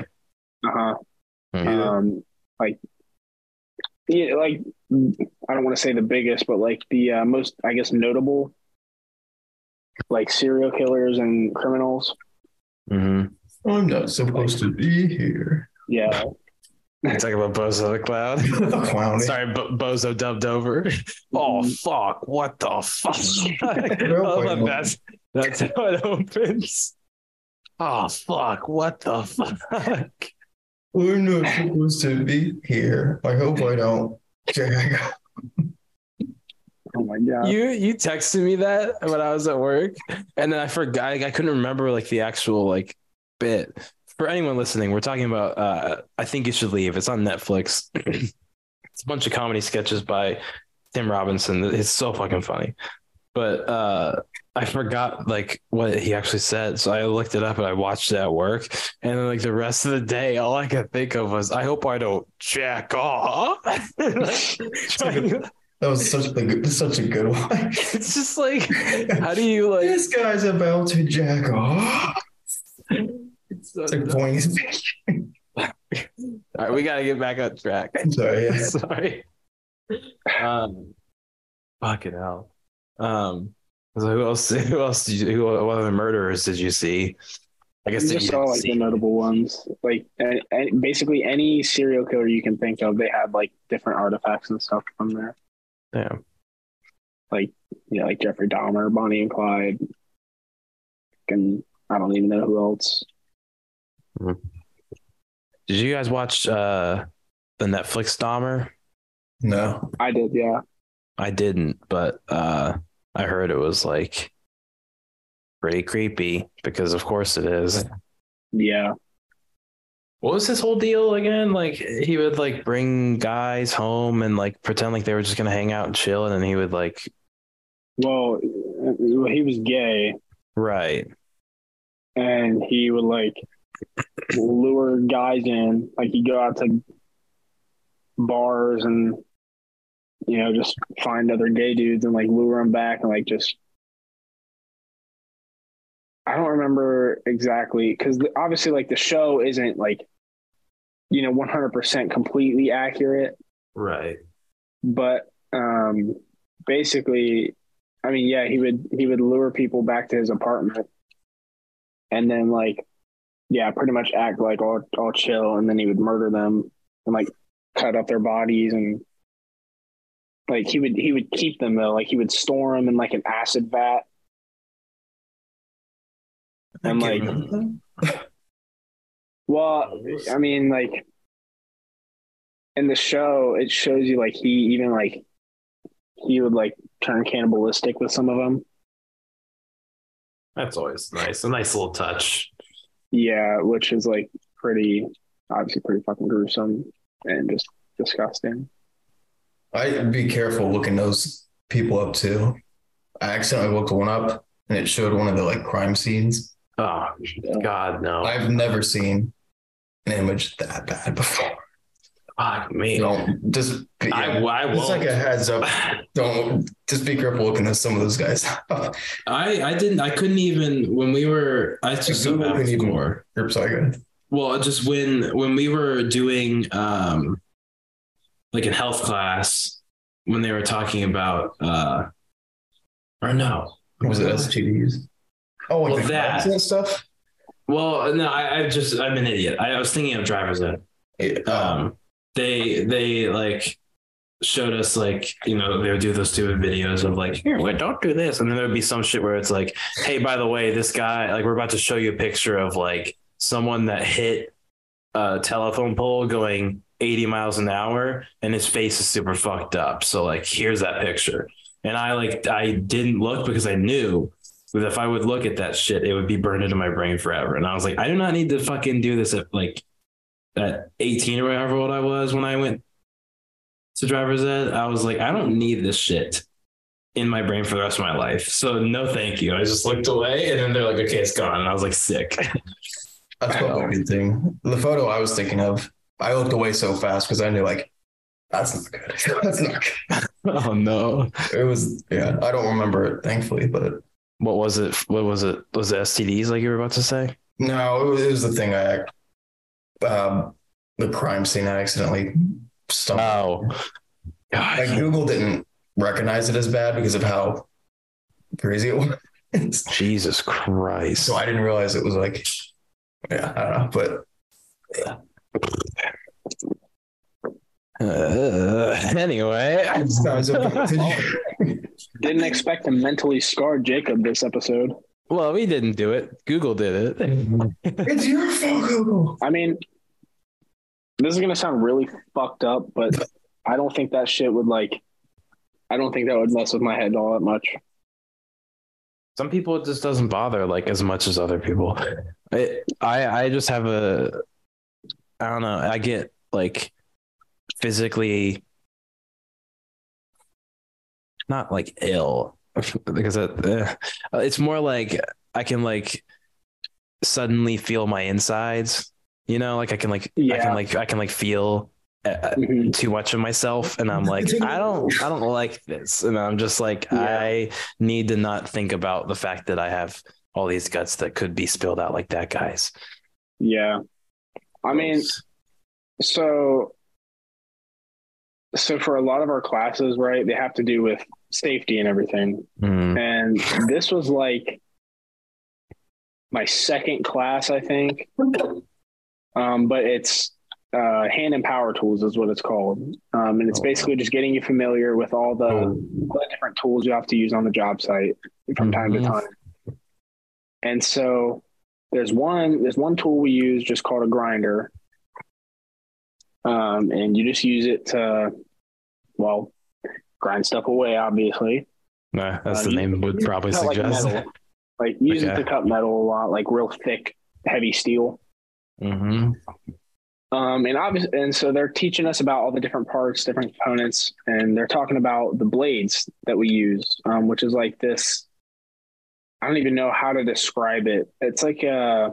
Uh huh. Mhm. Um, like, yeah, like I don't want to say the biggest, but like the uh, most, I guess, notable, like serial killers and criminals. Mhm. I'm not supposed to be here. Yeah, You talking about Bozo the Clown? Clowny. Sorry, Bo- Bozo dubbed over. Oh fuck! What the fuck? I love that that's that's how it opens. Oh fuck! What the fuck? We're not supposed to be here. I hope I don't. Oh my god. You you texted me that when I was at work, and then I forgot. I, I couldn't remember like the actual like bit. For anyone listening, we're talking about. Uh, I think you should leave. It's on Netflix. it's a bunch of comedy sketches by Tim Robinson. It's so fucking funny. But uh, I forgot like what he actually said, so I looked it up and I watched it at work. And then like the rest of the day, all I could think of was, "I hope I don't jack off." Trying- That was such a good, such a good one. it's just like, how do you like? this guy's about to jack off. It's so It's like pointing his. All right, we gotta get back on track. Sorry. Yeah. Sorry. Um, fucking hell. Um, so who else? Who else? Did you, who? What other murderers did you see? I guess You just you saw like see- the notable ones. Like and, and basically any serial killer you can think of, they had like different artifacts and stuff from there. Yeah. Like you know, like Jeffrey Dahmer, Bonnie and Clyde, and I don't even know who else. Did you guys watch uh the Netflix Dahmer? No. I did, yeah. I didn't, but uh I heard it was like pretty creepy because of course it is. Yeah. What was his whole deal again? Like he would like bring guys home and like pretend like they were just gonna hang out and chill, and then he would like Well, he was gay right. and he would like lure guys in. Like he'd go out to bars and you know just find other gay dudes and like lure them back and like just. I don't remember exactly because obviously like the show isn't like you know 100% completely accurate Right. but um basically i mean yeah he would he would lure people back to his apartment and then like yeah pretty much act like all all chill and then he would murder them and like cut up their bodies and like he would he would keep them though like he would store them in like an acid vat and like well oh, I mean, like in the show, it shows you like he even like he would like turn cannibalistic with some of them. That's always nice. A nice little touch. Yeah, which is like pretty obviously pretty fucking gruesome and just disgusting. I'd be careful looking those people up too. I accidentally looked one up and it showed one of the like crime scenes. Oh God, no. I've never seen an image that bad before. Fuck me. Don't just be, I, I just like won't. a heads up. Don't just be careful looking at some of those guys. I I didn't I couldn't even when we were I just like, couldn't even- score. Oops, sorry. Well, just when when we were doing um like in health class when they were talking about uh or no. Was it STDs? Oh, like Well, that and stuff. Well, no, I, I just I'm an idiot. I, I was thinking of driver's ed. Yeah. um they they like showed us like you know they would do those stupid videos of like here wait, don't do this and then there would be some shit where it's like hey by the way this guy like we're about to show you a picture of like someone that hit a telephone pole going 80 miles an hour and his face is super fucked up so like here's that picture and i like i didn't look because i knew that if i would look at that shit it would be burned into my brain forever and i was like i do not need to fucking do this at like at 18 or whatever old I was when I went to driver's ed, I was like, I don't need this shit in my brain for the rest of my life. So no, thank you. I just looked away and then they're like, okay, it's gone. And I was like, sick. That's good thing. The photo I was thinking of, I looked away so fast because I knew like that's not good. that's not good. oh no. It was yeah. I don't remember it thankfully, but What was it? What was it? Was it STDs like you were about to say? no, it was, it was the thing I um the crime scene I accidentally stumbled. Oh. Like Google didn't recognize it as bad because of how crazy it was. Jesus Christ. so I didn't realize it was like yeah, I don't know, but Uh, anyway, did you- Didn't expect to mentally scar Jacob this episode. well, we didn't do it. Google did it. it's your fault, Google. I mean, this is gonna sound really fucked up, but I don't think that shit would like. I don't think that would mess with my head all that much. Some people it just doesn't bother like as much as other people. I I, I just have a I don't know. I get like physically not like ill because it, uh, it's more like I can like suddenly feel my insides. You know, like I can like I can like I can like feel uh, Mhm. too much of myself and i'm like i don't i don't like this and i'm just like Yeah. i need to not think about the fact that i have all these guts that could be spilled out like that guys Yeah, I mean, so so for a lot of our classes, right, they have to do with safety and everything. Mm. And this was like my second class, I think. Um, but it's uh, hand and power tools is what it's called. Um, and it's Oh, basically just getting you familiar with all the, Cool. all the different tools you have to use on the job site from time to Mhm. time. And so there's one there's one tool we use just called a grinder. Um, and you just use it to well grind stuff away, obviously. Nah, that's Uh, the name would probably like, suggest. metal. Like use it to cut metal a lot, like real thick, heavy steel. hmm Um, and obviously, and so they're teaching us about all the different parts, different components, and they're talking about the blades that we use, um, which is like this. I don't even know how to describe it. It's like a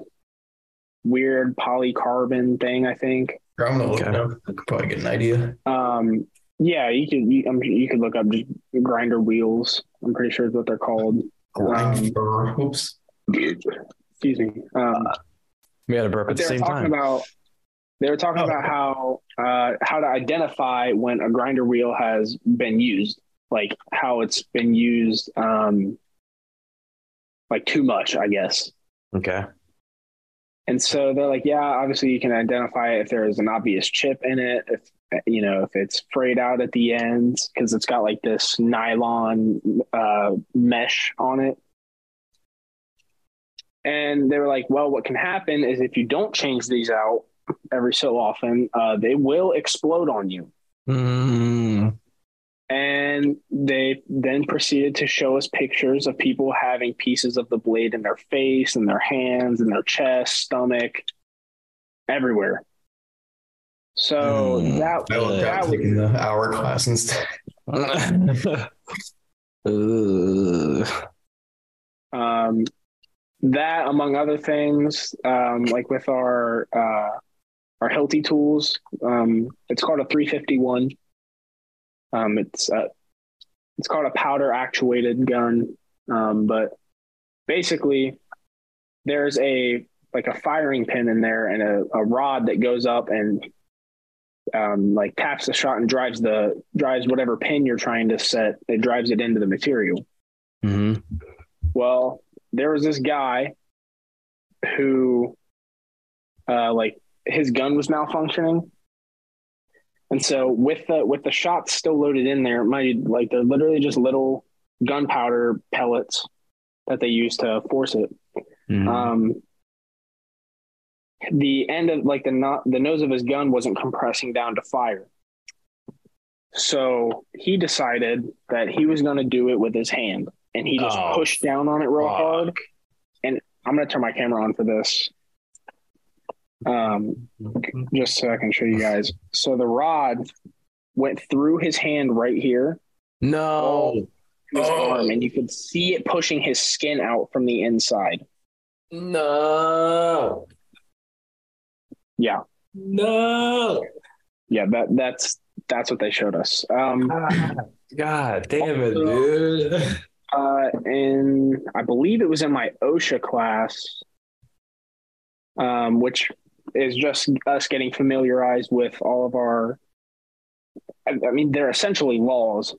weird polycarbon thing, I think. I'm gonna look Okay. it up. I could probably get an idea. Um, yeah, you could you, I'm, you could look up just grinder wheels. I'm pretty sure is what they're called. Grind for oops. Excuse me. Um, We had a burp at the they were same talking time. about they were talking Oh. about how uh, how to identify when a grinder wheel has been used, like how it's been used, um, like too much, I guess. Okay. And so they're like, yeah, obviously you can identify if there is an obvious chip in it, if you know if it's frayed out at the ends because it's got like this nylon uh, mesh on it. And they were like, well, what can happen is if you don't change these out every so often, uh, they will explode on you. Mm. And they then proceeded to show us pictures of people having pieces of the blade in their face and their hands and their chest, stomach, everywhere. So Hmm. that I looked that was taking the hour class instead. Um, that among other things, um, like with our uh, our Hilti tools, um, it's called a 351. Um, it's uh, it's called a powder actuated gun, um, but basically there's a like a firing pin in there and a, a rod that goes up and um, like taps the shot and drives the drives whatever pin you're trying to set. It drives it into the material. Mhm. Well, there was this guy who, uh, like his gun was malfunctioning, and so with the with the shots still loaded in there, my like they're literally just little gunpowder pellets that they use to force it. Mhm. Um, the end of like the not the nose of his gun wasn't compressing down to fire. So he decided that he was going to do it with his hand, and he just Oh, pushed down on it real fuck. hard. And I'm going to turn my camera on for this, um, just so I can show you guys. So the rod went through his hand right here, No. his Oh. arm, and you could see it pushing his skin out from the inside. No. Yeah, No. yeah, that that's that's what they showed us. Um, God damn it, dude. uh, in I believe it was in my OSHA class, um, which is just us getting familiarized with all of our. I, I mean, they're essentially laws,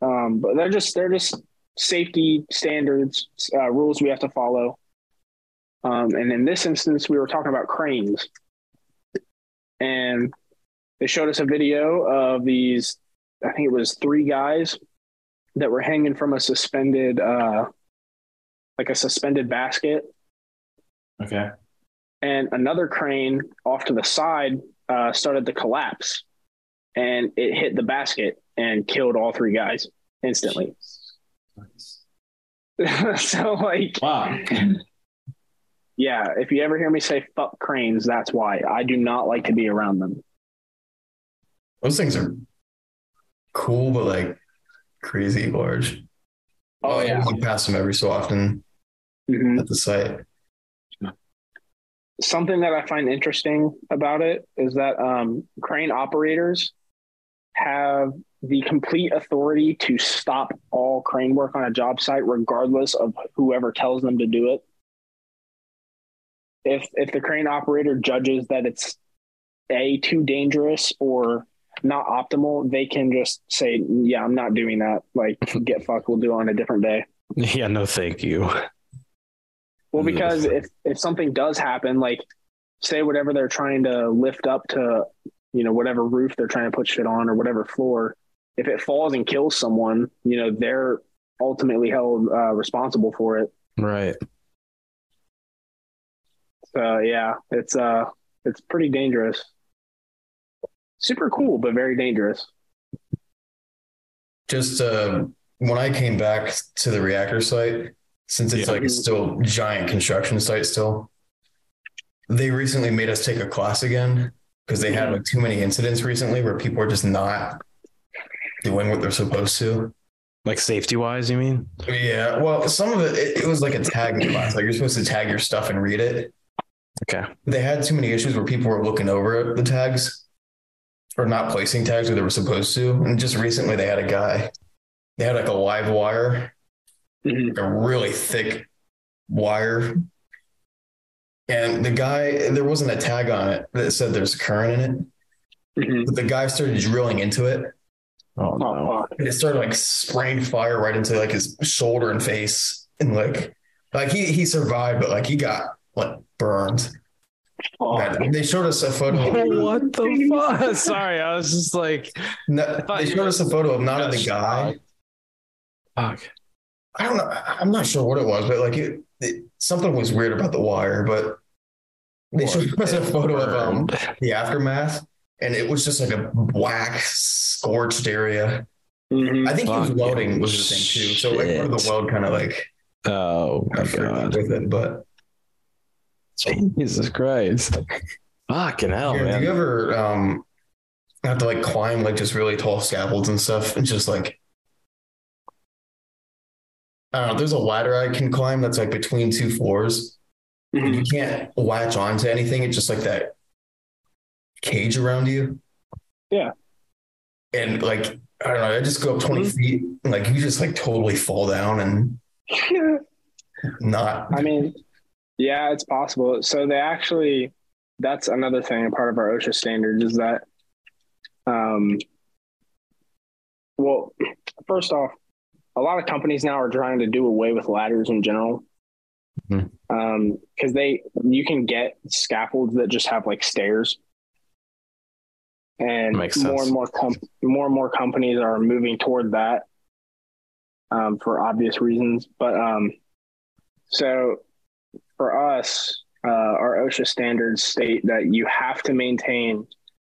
um, but they're just they're just safety standards, uh, rules we have to follow. Um, and in this instance, we were talking about cranes, and they showed us a video of these. I think it was three guys that were hanging from a suspended uh like a suspended basket Okay. And another crane off to the side uh started to collapse and it hit the basket and killed all three guys instantly so like Wow. yeah if you ever hear me say fuck cranes that's why i do not like to be around them Those things are cool, but like crazy large. Oh, I yeah. walk past them every so often Mhm. at the site. Something that I find interesting about it is that um, crane operators have the complete authority to stop all crane work on a job site, regardless of whoever tells them to do it. If if the crane operator judges that it's a too dangerous or not optimal, they can just say, "Yeah, I'm not doing that." Like, get fucked. We'll do it on a different day. Yeah, no, thank you. Well, because if if something does happen, like say whatever they're trying to lift up to, you know, whatever roof they're trying to put shit on or whatever floor, if it falls and kills someone, you know, they're ultimately held uh, responsible for it. Right. So yeah, it's uh, it's pretty dangerous. Super cool, but very dangerous. Just uh, when I came back to the reactor site, since it's Yeah. like a still giant construction site still, they recently made us take a class again because they had mm-hmm. like too many incidents recently where people are just not doing what they're supposed to. Like safety wise, you mean? Yeah, well, some of it, it, it was like a tag class. Like you're supposed to tag your stuff and read it. Okay. They had too many issues where people were looking over the tags or not placing tags where they were supposed to. And just recently, they had a guy. They had like a live wire, Mhm. a really thick wire, and the guy there wasn't a tag on it that said there's current in it. Mhm. But the guy started drilling into it, Oh Oh, no. and it started like spraying fire right into like his shoulder and face, and like like he he survived, but like he got like burned. Fuck. Man, they showed us a photo. What the fuck? Sorry, I was just like, No, they showed us a photo of not of the guy. fuck. I don't know. I- I'm not sure what it was, but like it, it something was weird about the wire. But they showed us a photo of um, the aftermath, and it was just like a black scorched area. Mhm. I think he was Fuck, welding was the thing too. So like part of the Shit. weld kind of like Oh my got freaked god. with it. But Jesus Christ. Fucking hell, Yeah, do man. you ever um have to like climb like just really tall scaffolds and stuff and just like I don't know, there's a ladder I can climb that's like between two floors. Mhm. You can't latch onto anything. It's just like that cage around you. Yeah. And like, I don't know, I just go up 20 feet and like you just like totally fall down and not I mean, yeah, it's possible. So they actually, that's another thing, a part of our OSHA standards is that, um, well, first off, a lot of companies now are trying to do away with ladders in general. Mhm. Um, cause they, you can get scaffolds that just have like stairs. And more and more, com- more and more companies are moving toward that, um, for obvious reasons. But, um, so for us, uh, our OSHA standards state that you have to maintain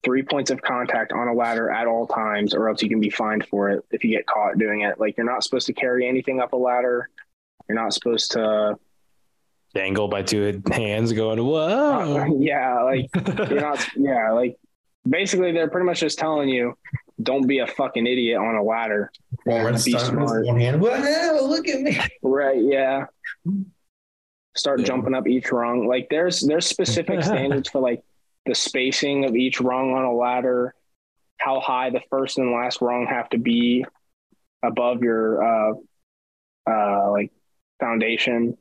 three points of contact on a ladder at all times, or else you can be fined for it if you get caught doing it. Like you're not supposed to carry anything up a ladder. You're not supposed to, Dangle by two hands going, whoa. Uh, yeah, like you're not, yeah, like basically they're pretty much just telling you, don't be a fucking idiot on a ladder. one red Be smart. one hand. Wow, look at me. Right. Yeah. Start Yeah. jumping up each rung. Like there's there's specific standards for like the spacing of each rung on a ladder, how high the first and last rung have to be above your uh uh like foundation.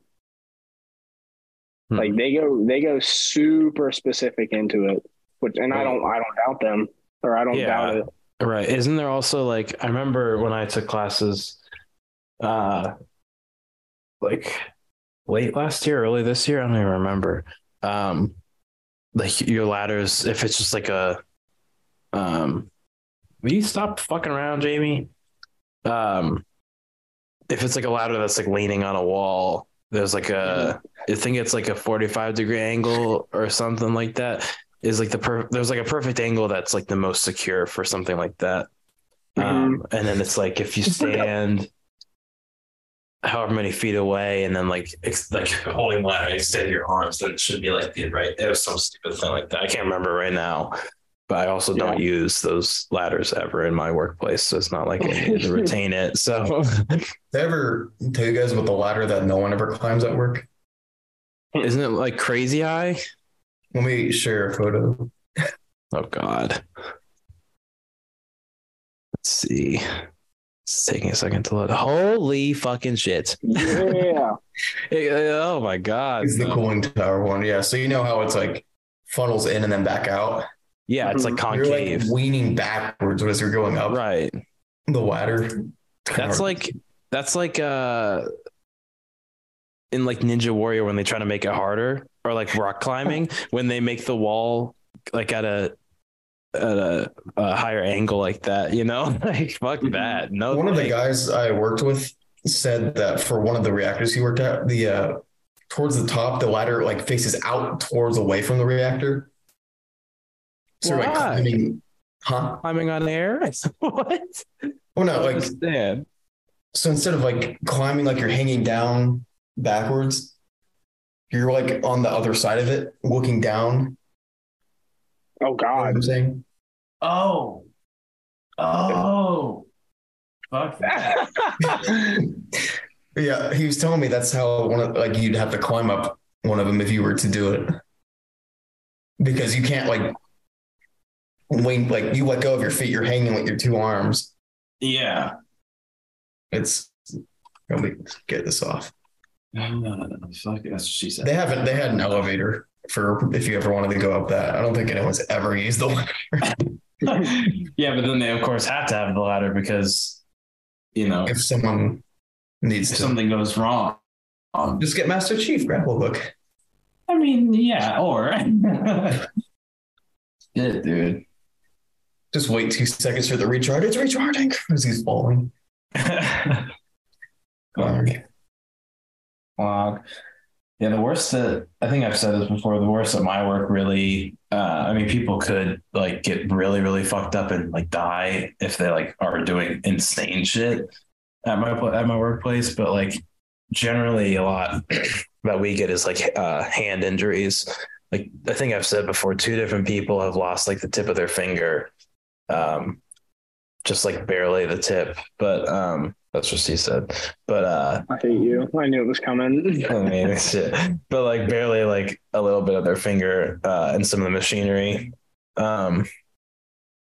Hmm. Like they go they go super specific into it. Which and I don't I don't doubt them or I don't Yeah. doubt it. Right. Isn't there also like I remember when I took classes uh like late last year, early this year, I don't even remember. Um like your ladders, if it's just like a um will you stop fucking around, Jamie? Um if it's like a ladder that's like leaning on a wall, there's like a I think it's like a 45 degree angle or something like that is like the per there's like a perfect angle that's like the most secure for something like that. Um, and then it's like if you stand however many feet away and then like it's like holding ladder, extend your arms, so it should be like the right. It was some stupid thing like that. I can't remember right now. But I also don't use those ladders ever in my workplace. So it's not like I need to retain it. So I ever tell you guys about the ladder that no one ever climbs at work? isn't it like crazy high? Let me share a photo. Oh God. Let's see. It's taking a second to load. Holy fucking shit. Yeah. Hey, oh my God. It's the cooling tower one. Yeah. So you know how it's like funnels in and then back out. Yeah, it's like Mhm. You're concave. like leaning backwards as you're going up right. the ladder. That's like that's like uh in like Ninja Warrior when they try to make it harder, or like rock climbing when they make the wall like at a at a, a higher angle like that. You know, like fuck Mhm. that. No, one of the guys I worked with said that for one of the reactors he worked at, the uh towards the top, the ladder like faces out towards away from the reactor. So like climbing, huh? climbing on air. I said, What? Oh no, like understand. so instead of like climbing like you're hanging down backwards, you're like on the other side of it, looking down. Oh You know what God. I'm saying? Oh, oh, fuck that. Yeah, he was telling me that's how one of like you'd have to climb up one of them if you were to do it. Because you can't like lean like you let go of your feet, you're hanging with your two arms. Yeah. It's let me get this off. Fuck, that's what she said. They haven't they had an elevator for if you ever wanted to go up that. I don't think anyone's ever used the ladder. yeah, but then they of course have to have the ladder because you know if someone needs if to something goes wrong. Um, just get Master Chief grapple hook. I mean, yeah, or Shit, dude. Just wait two seconds for the recharge. It's recharging as he's falling. Clog. Clog. Yeah, the worst that I think I've said this before. The worst at my work really. Uh, I mean, people could like get really, really fucked up and like die if they like are doing insane shit at my at my workplace. But like generally, a lot that we get is like uh, hand injuries. Like I think I've said before, two different people have lost like the tip of their finger, um, just like barely the tip. But um, that's what she said. But uh, I hate you. I knew it was coming. I mean, shit. But like barely like a little bit of their finger uh, and some of the machinery. Um,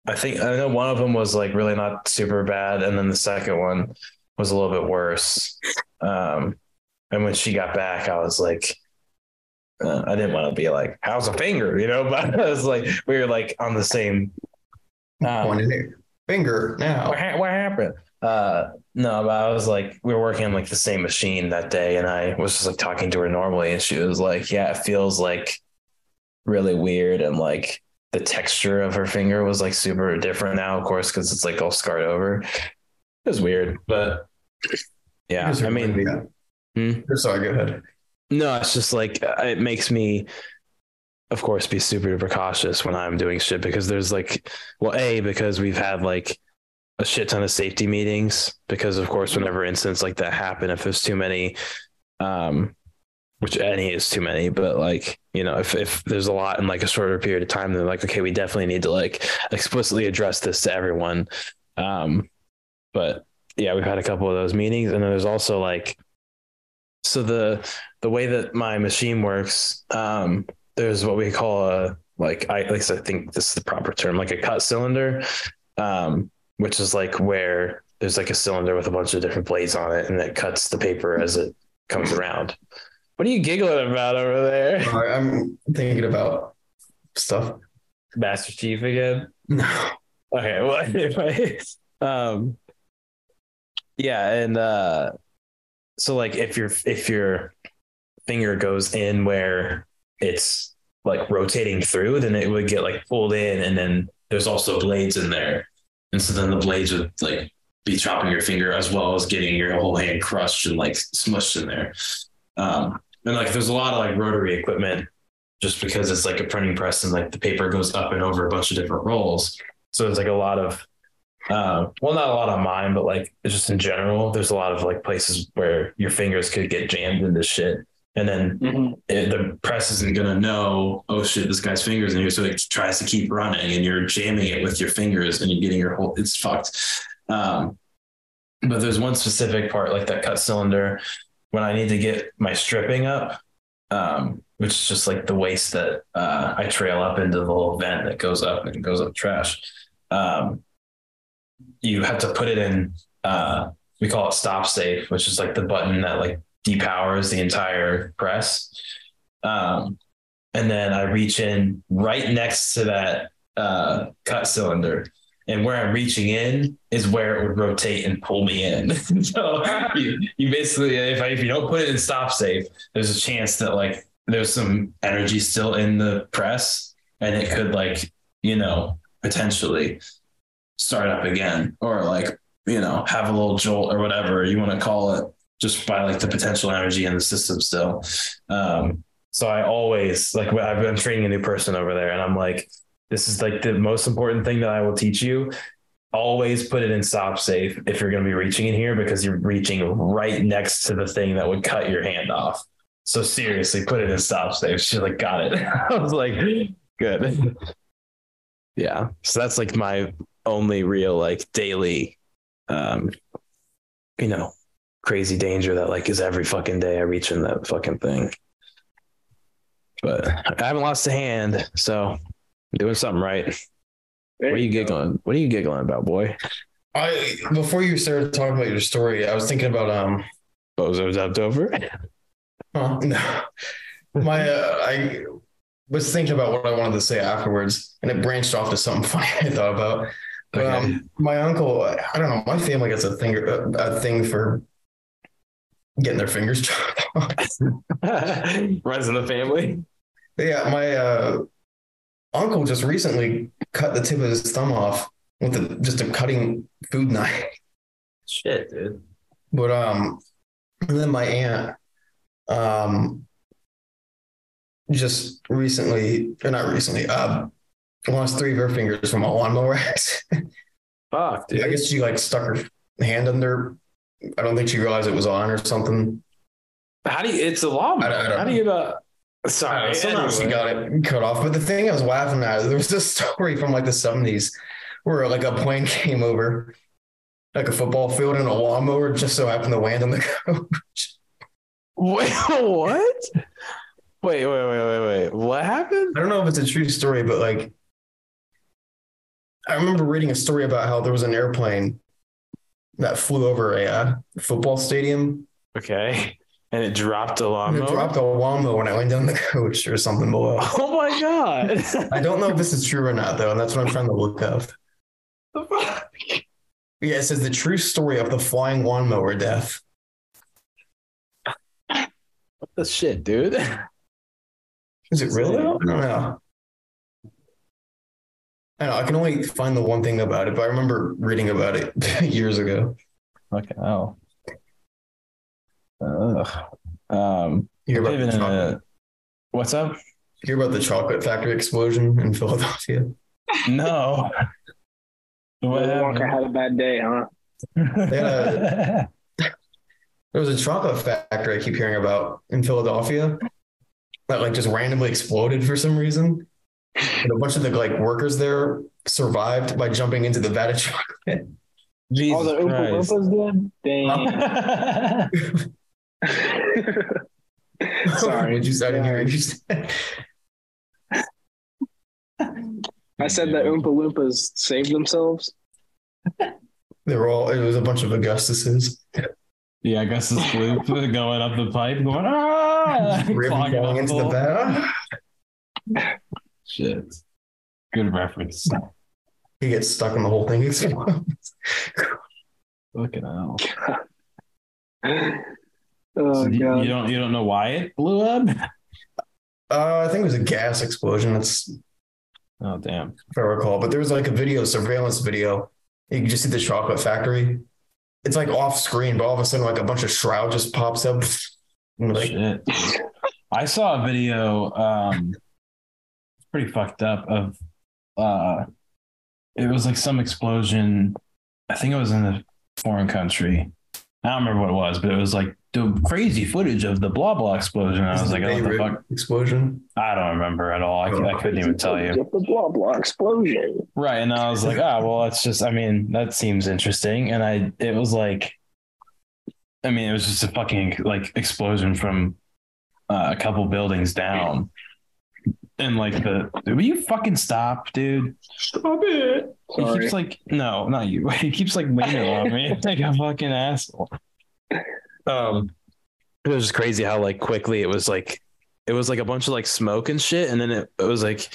I think I know one of them was like really not super bad, and then the second one was a little bit worse. Um, and when she got back, I was like, uh, I didn't want to be like, "How's a finger?" You know, but I was like, we were like on the same. Um, Pointing at your finger now. what, ha- what happened? Uh, no, but I was like, we were working on like the same machine that day, and I was just like talking to her normally, and she was like, "Yeah, it feels like really weird, and like the texture of her finger was like super different now, of course, because it's like all scarred over. It was weird, but yeah, I mean, yeah. Hmm? Sorry, go ahead. no, it's just like uh, it makes me, of course, be super duper cautious when I'm doing shit because there's like, well, a because we've had like a shit ton of safety meetings because of course whenever incidents like that happen, if there's too many, um, which any is too many, but like you know, if if there's a lot in like a shorter period of time, then like okay, we definitely need to like explicitly address this to everyone. Um, but yeah, we've had a couple of those meetings, and then there's also like, so the the way that my machine works, um, there's what we call a like I at least I think this is the proper term, like a cut cylinder, um, which is like where there's like a cylinder with a bunch of different blades on it, and it cuts the paper as it comes around. What are you giggling about over there, I'm thinking about stuff. Master Chief again? No. Okay, well, anyway, um, yeah, and uh, so like if your if your finger goes in where it's like rotating through, then it would get like pulled in, and then there's also blades in there, and so then the blades would like be chopping your finger as well as getting your whole hand crushed and like smushed in there. Um, and like there's a lot of like rotary equipment just because it's like a printing press and like the paper goes up and over a bunch of different rolls. So there's like a lot of, uh, well, not a lot on mine, but like just in general, there's a lot of like places where your fingers could get jammed into shit. And then Mhm. it, the press isn't going to know, oh shit, this guy's fingers in here. So it tries to keep running and you're jamming it with your fingers and you're getting your whole, it's fucked. Um, but there's one specific part like that cut cylinder when I need to get my stripping up, um, which is just like the waste that uh, I trail up into the little vent that goes up and goes up trash. Um, you have to put it in, uh, we call it stop safe, which is like the button that like depowers the entire press. Um, and then I reach in right next to that uh, cut cylinder. And where I'm reaching in is where it would rotate and pull me in. so you, you basically, if, I, if you don't put it in stop safe, there's a chance that like there's some energy still in the press and it could like, you know, potentially start up again or like, you know, have a little jolt or whatever you want to call it just by like the potential energy in the system still. Um, so I always like I've been training a new person over there and I'm like, this is like the most important thing that I will teach you. Always put it in stop safe if you're going to be reaching in here because you're reaching right next to the thing that would cut your hand off. So seriously, put it in stop safe. She's like, got it. I was like, good. Yeah. So that's like my only real like daily, um, you know, crazy danger that like is every fucking day I reach in that fucking thing. But I haven't lost a hand, so I'm doing something right. There What are you go. giggling? What are you giggling about, boy? I before you started talking about your story, I was thinking about um Bozo's up over. Huh? No. My, uh, I was thinking about what I wanted to say afterwards, and it branched off to something funny I thought about. But, Okay. um, my uncle, I don't know, my family gets a thing, a thing for getting their fingers chopped off. Runs in the family. yeah, my uh, uncle just recently cut the tip of his thumb off with a, just a cutting food knife. Shit, dude. But um, and then my aunt, um, just recently, or not recently, uh, lost three of her fingers from a lawnmower accident. Fuck, dude. I guess she like stuck her hand under. I don't think she realized it was on or something. How do you? It's a law. I I How do you? Uh, sorry. Somehow she got it cut off. But the thing I was laughing at, there was this story from like the seventies where like a plane came over, like a football field, and a lawnmower just so happened to land on the coach. Wait, what? Wait, wait, wait, wait, wait. What happened? I don't know if it's a true story, but like I remember reading a story about how there was an airplane that flew over a uh, football stadium Okay. And it dropped a lawnmower. it dropped a lawnmower and it went down the coach or something below. Oh my god. I don't know if this is true or not though, and that's what I'm trying to look up. The fuck? Yeah, it says the true story of the flying lawnmower death. What the shit, dude? Is it really? I don't know. I know I can only find the one thing about it, but I remember reading about it years ago. Fucking hell. Ugh. Um, You hear about, living the in chocolate, a, what's up? you hear about the chocolate factory explosion in Philadelphia? No. What Willy had a bad day, huh? There was a chocolate factory I keep hearing about in Philadelphia that like just randomly exploded for some reason. And a bunch of the like workers there survived by jumping into the vat of chocolate. Jesus All the Oompa Loompas did? Dang. Sorry. What'd you say? I didn't hear what you said. I said that Oompa Loompas saved themselves. They were all, it was a bunch of Augustuses. Yeah, Augustus Gloop going up the pipe, going ah, Ribbon clogging falling up into the hole. vat. Shit, good reference. He gets stuck in the whole thing. explodes. Fucking hell. Oh So you, god. you don't you don't know why it blew up? Uh, I think it was a gas explosion. That's Oh damn. if I recall. But there was like a video, surveillance video. You can just see the chocolate factory. It's like off screen, but all of a sudden, like a bunch of shroud just pops up. Like, Shit. I saw a video um pretty fucked up of uh it was like some explosion. I think it was in a foreign country. I don't remember what it was, but it was like the crazy footage of the blah blah explosion. I was like, oh, what the fuck? explosion. I don't remember at all. I, I couldn't even tell you. The blah blah explosion. Right. And I was like, oh, well, that's just, I mean, that seems interesting. And I, it was like, I mean, it was just a fucking like explosion from uh, a couple buildings down. And like the, will you fucking stop, dude? Stop it. He keeps like, no, not you. He keeps like leaning on me like a fucking asshole. Um, it was just crazy how like quickly it was like, it was like a bunch of like smoke and shit. And then it, it was like,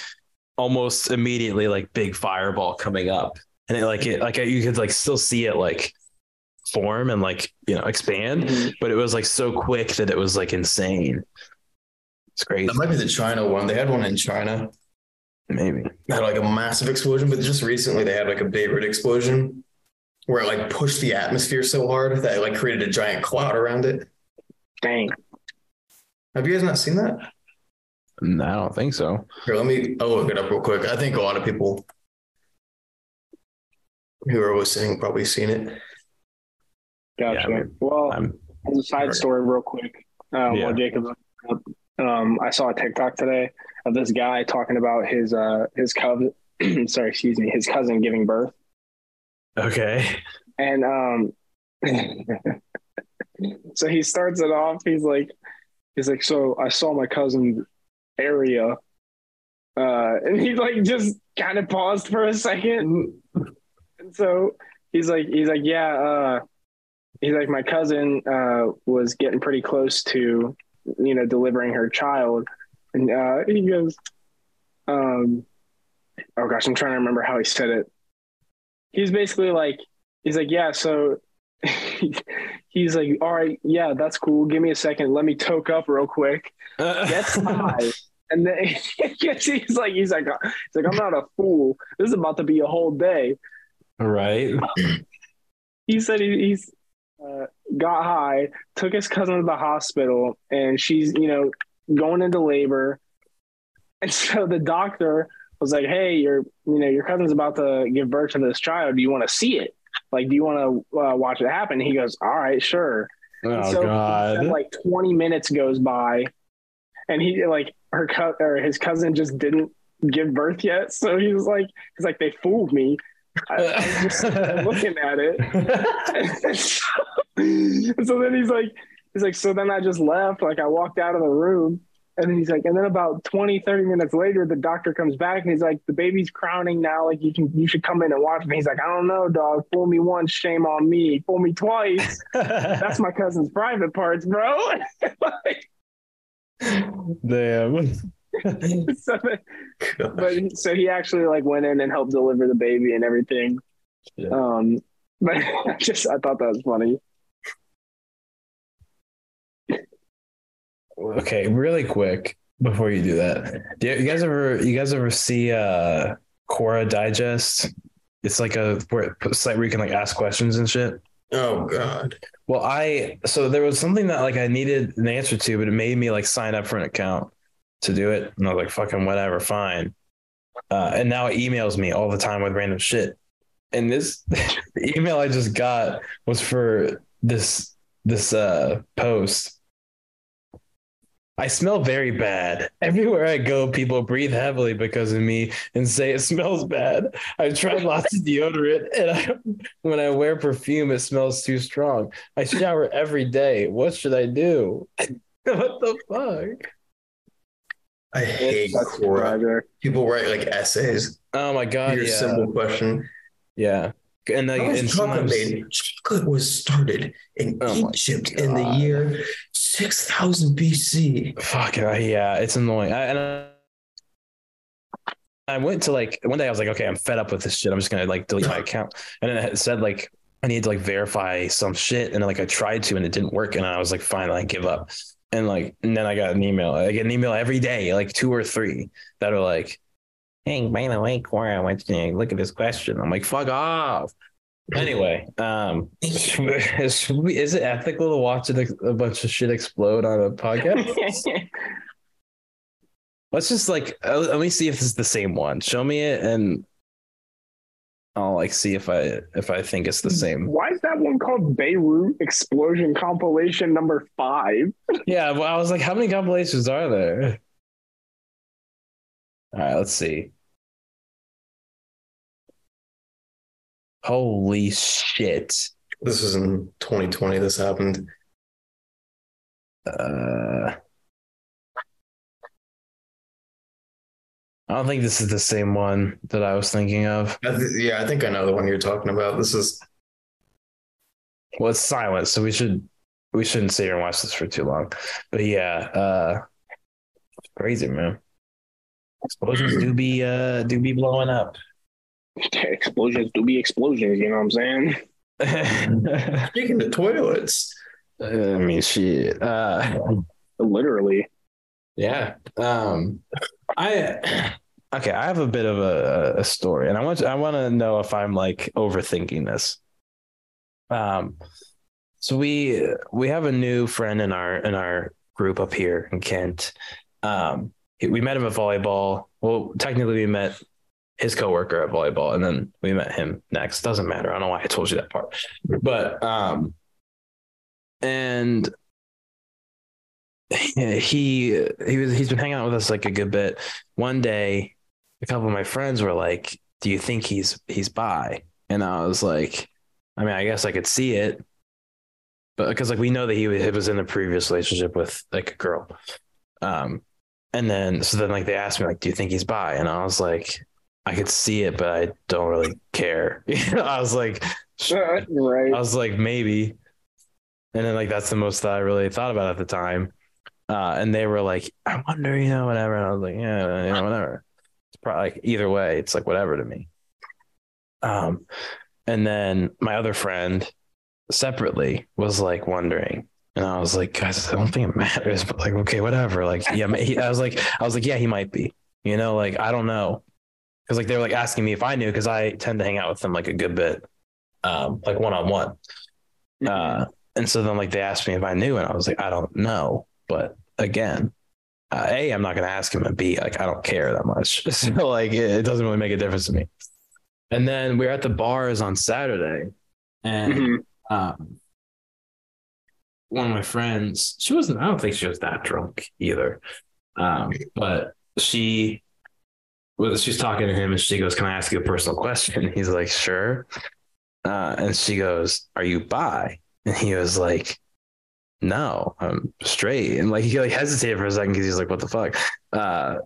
almost immediately like big fireball coming up, and it like it like you could like still see it like form and like you know expand, Mhm. but it was like so quick that it was like insane. It's crazy. That might be the China one. They had one in China. Maybe. They had like a massive explosion, but just recently they had like a Beirut explosion where it like pushed the atmosphere so hard that it like created a giant cloud around it. Dang. Have you guys not seen that? No, I don't think so. Here, let me. I'll look it up real quick. I think a lot of people who are listening probably seen it. Gotcha. Yeah, I mean, well, I'm as a side Right. story, real quick, um, Yeah. while Jacob's um, I saw a TikTok today of this guy talking about his uh his cousin. sorry, excuse me, his cousin giving birth, okay. and um, so he starts it off. He's like, he's like, so I saw my cousin's area, uh, and he like just kind of paused for a second. And so he's like, he's like, yeah, uh, he's like, my cousin uh, was getting pretty close to, you know, delivering her child, and uh, he goes, um, oh gosh, I'm trying to remember how he said it. He's basically like, he's like, yeah, so. he's like, all right, yeah, that's cool. Give me a second. Let me toke up real quick gets high. And then he's like, he's like, he's like, I'm not a fool. This is about to be a whole day. right. He said he, he's uh, got high, took his cousin to the hospital, and she's, you know, going into labor. And so the doctor was like, "Hey, your, you know, your cousin's about to give birth to this child. Do you want to see it? Like, do you want to uh, watch it happen?" He goes, "All right, sure." Oh so god. like 20 minutes goes by and he like her co- or his cousin just didn't give birth yet so he was like he's like they fooled me I, was just looking at it. So, so then he's like he's like so then i just left. Like i walked out of the room. And then he's like and then about 20 30 minutes later the doctor comes back and he's like the baby's crowning now. Like you can you should come in and watch and he's like i don't know dog. Fool me once shame on me. Fool me twice. That's my cousin's private parts, bro. Damn. so, but so he actually like went in and helped deliver the baby and everything. Yeah. Um, but I just I thought that was funny. Okay, really quick before you do that. Do you, you guys ever you guys ever see uh Quora Digest? It's like a where, site where you can like ask questions and shit. Oh God. Well, I so there was something that like I needed an answer to, but it made me like sign up for an account to do it, and I was like, "Fucking whatever, fine." Uh, and now it emails me all the time with random shit. And this email I just got was for this this uh post. I smell very bad. Everywhere I go, people breathe heavily because of me and say it smells bad. I've tried lots of deodorant, and I, when I wear perfume, it smells too strong. I shower every day. What should I do? what the fuck? I hate Quora. People write like essays. Oh my god! Your yeah, simple question. yeah. And like, and chocolate made? Chocolate was started in Oh Egypt in the year 6000 BC. fuck uh, yeah, it's annoying. I, and I, I went to like one day. I was like, okay, I'm fed up with this shit. I'm just gonna like delete my account. And then it said like I need to like verify some shit, and then like I tried to, and it didn't work. And I was like, fine, I give up. And like, and then I got an email. I get an email every day, like two or three that are like, hey, by the way, Quora, I want you to look at this question. I'm like, fuck off. Anyway, um, is, is it ethical to watch a, a bunch of shit explode on a podcast? Let's just like uh, let me see if it's the same one. Show me it, and I'll like see if I if I think it's the same. Why is that one called Beirut Explosion Compilation Number Five? Yeah, well, I was like, how many compilations are there? All right, let's see. Holy shit! This was in 2020. This happened. Uh, I don't think this is the same one that I was thinking of. I th- yeah, I think I know the one you're talking about. This is Well, it's silent, so we should we shouldn't sit here and watch this for too long. But yeah, uh crazy man. explosions do be uh do be blowing up. explosions do be explosions. You know what I'm saying? Speaking of toilets. I mean, shit. Uh, Literally. yeah. Um, I okay. I have a bit of a, a story, and I want to, I want to know if I'm like overthinking this. Um, so we we have a new friend in our in our group up here in Kent. Um, we met him at volleyball. Well, technically, we met his coworker at volleyball, and then we met him next. Doesn't matter. I don't know why I told you that part, but um, and he he was he's been hanging out with us like a good bit. One day, a couple of my friends were like, "Do you think he's he's bi?" And I was like, "I mean, I guess I could see it." But because like we know that he was in a previous relationship with like a girl, um, and then so then like they asked me like, "Do you think he's bi?" And I was like, "I could see it, but I don't really care." I was like, right. I was like, maybe. And then like that's the most that I really thought about at the time. Uh, and they were like, I wonder, you know, whatever. And I was like, yeah, you know, whatever. It's probably like either way, it's like whatever to me. Um, and then my other friend separately was like wondering, and I was like, guys, I don't think it matters, but like, okay, whatever. Like, yeah, he, I was like, I was like, yeah, he might be, you know, like I don't know, because like they were like asking me if I knew, because I tend to hang out with them like a good bit, um, like one on one. Uh, and so then like they asked me if I knew, and I was like, I don't know. But again, uh, A, I'm not gonna ask him, and B, like I don't care that much. So like it, it doesn't really make a difference to me. And then we are at the bars on Saturday, and Mhm. um, one of my friends, she wasn't. I don't think she was that drunk either, um, but she was. She's talking to him, and she goes, "Can I ask you a personal question?" He's like, "Sure." Uh, and she goes, "Are you bi?" And he was like, "No, I'm straight." And like he like hesitated for a second because he's like, "What the fuck?" Uh,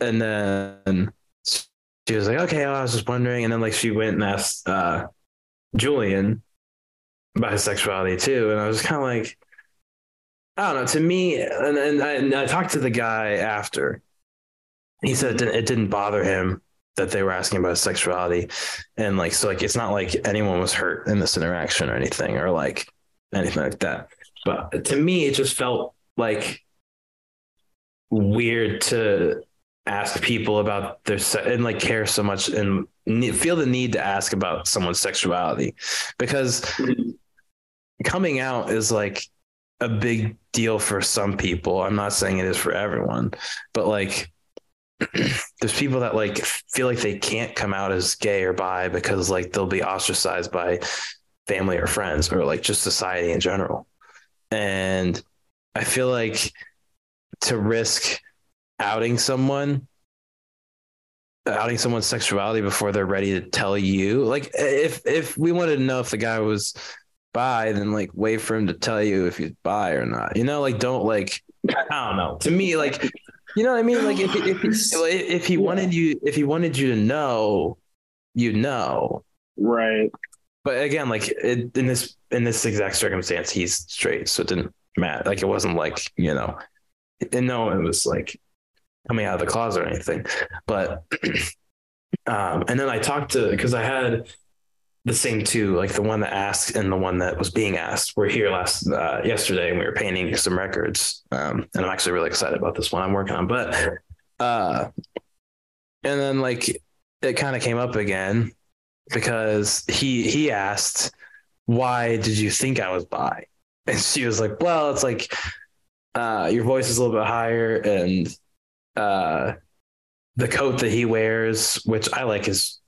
and then she was like, "Okay, well, I was just wondering." And then like she went and asked uh, Julian about his sexuality too, and I was kind of like, I don't know. To me, and, and, I, and I talked to the guy after. He said it didn't, it didn't bother him that they were asking about his sexuality, and like so, like it's not like anyone was hurt in this interaction or anything, or like anything like that. But to me, it just felt like weird to ask people about their se- and like care so much and feel the need to ask about someone's sexuality because mm-hmm. coming out is like a big deal for some people. I'm not saying it is for everyone, but like there's people that like feel like they can't come out as gay or bi because like they'll be ostracized by family or friends or like just society in general. And I feel like to risk outing someone outing someone's sexuality before they're ready to tell you like if if we wanted to know if the guy was bi then like wait for him to tell you if he's bi or not you know? Like don't like i don't know. to me like you know what i mean? Like if if, if, if he wanted you if he wanted you to know you know. Right. but again like it, in this in this exact circumstance he's straight so it didn't matter. Like it wasn't like you know and no it was like coming out of the closet or anything but um and then i talked to because i had the same two like the one that asked and the one that was being asked we're here last uh, yesterday and we were painting some records um and i'm actually really excited about this one i'm working on but uh and then like it kind of came up again because he he asked why did you think i was bi and she was like well it's like uh your voice is a little bit higher and uh the coat that he wears which i like is.